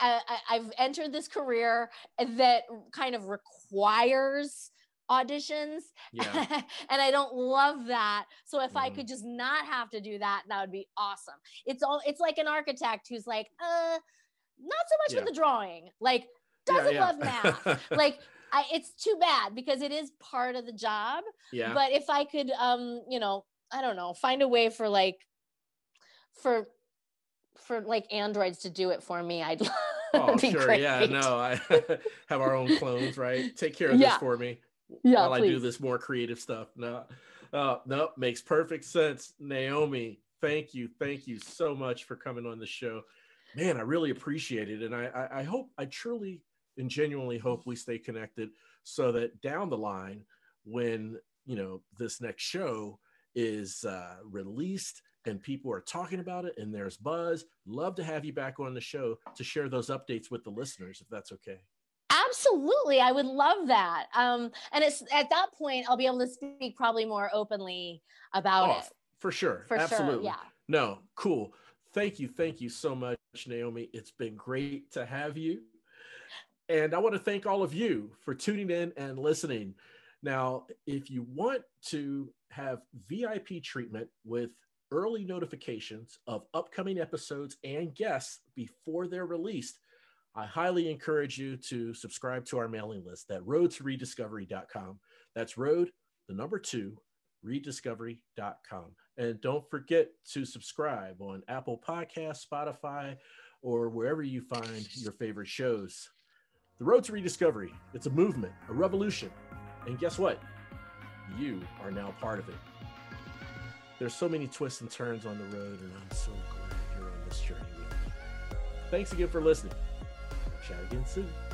Speaker 3: I, I, I've entered this career that kind of requires auditions
Speaker 2: Yeah.
Speaker 3: and I don't love that. So if I
Speaker 2: Mhm.
Speaker 3: could just not have to do that, that would be awesome. It's all it's like an architect who's like, uh, not so much
Speaker 2: Yeah.
Speaker 3: with the drawing. Like, doesn't
Speaker 2: yeah.
Speaker 3: love math. like I, it's too bad because it is part of the job.
Speaker 2: yeah.
Speaker 3: But if I could um, you know, I don't know, find a way for like for for like androids to do it for me, I'd
Speaker 2: Oh, sure.
Speaker 3: great.
Speaker 2: Yeah. No, I have our own clones, right? Take care of
Speaker 3: Yeah.
Speaker 2: this for me
Speaker 3: Yeah,
Speaker 2: while I do this more creative stuff. No, uh, no, makes perfect sense. Naomi, thank you. Thank you so much for coming on the show. Man, I really appreciate it. And I, I, I hope, I truly and genuinely hope we stay connected so that down the line, when, you know, this next show is uh, released and people are talking about it and there's buzz, love to have you back on the show to share those updates with the listeners, if that's okay.
Speaker 3: Absolutely. I would love that. Um, and it's at that point I'll be able to speak probably more openly about
Speaker 2: Oh,
Speaker 3: it.
Speaker 2: for sure.
Speaker 3: For
Speaker 2: Absolutely.
Speaker 3: sure. Yeah.
Speaker 2: No, cool. Thank you. Thank you so much, Naomi. It's been great to have you. And I want to thank all of you for tuning in and listening. Now, if you want to have VIP treatment with early notifications of upcoming episodes and guests before they're released, I highly encourage you to subscribe to our mailing list at roadtorediscovery.com. That's road, the number two, rediscovery.com. And don't forget to subscribe on Apple Podcasts, Spotify, or wherever you find your favorite shows. The Road to Rediscovery, it's a movement, a revolution. And guess what? You are now part of it. There's so many twists and turns on the road, and I'm so glad you're on this journey with me. Thanks again for listening. Chat again soon.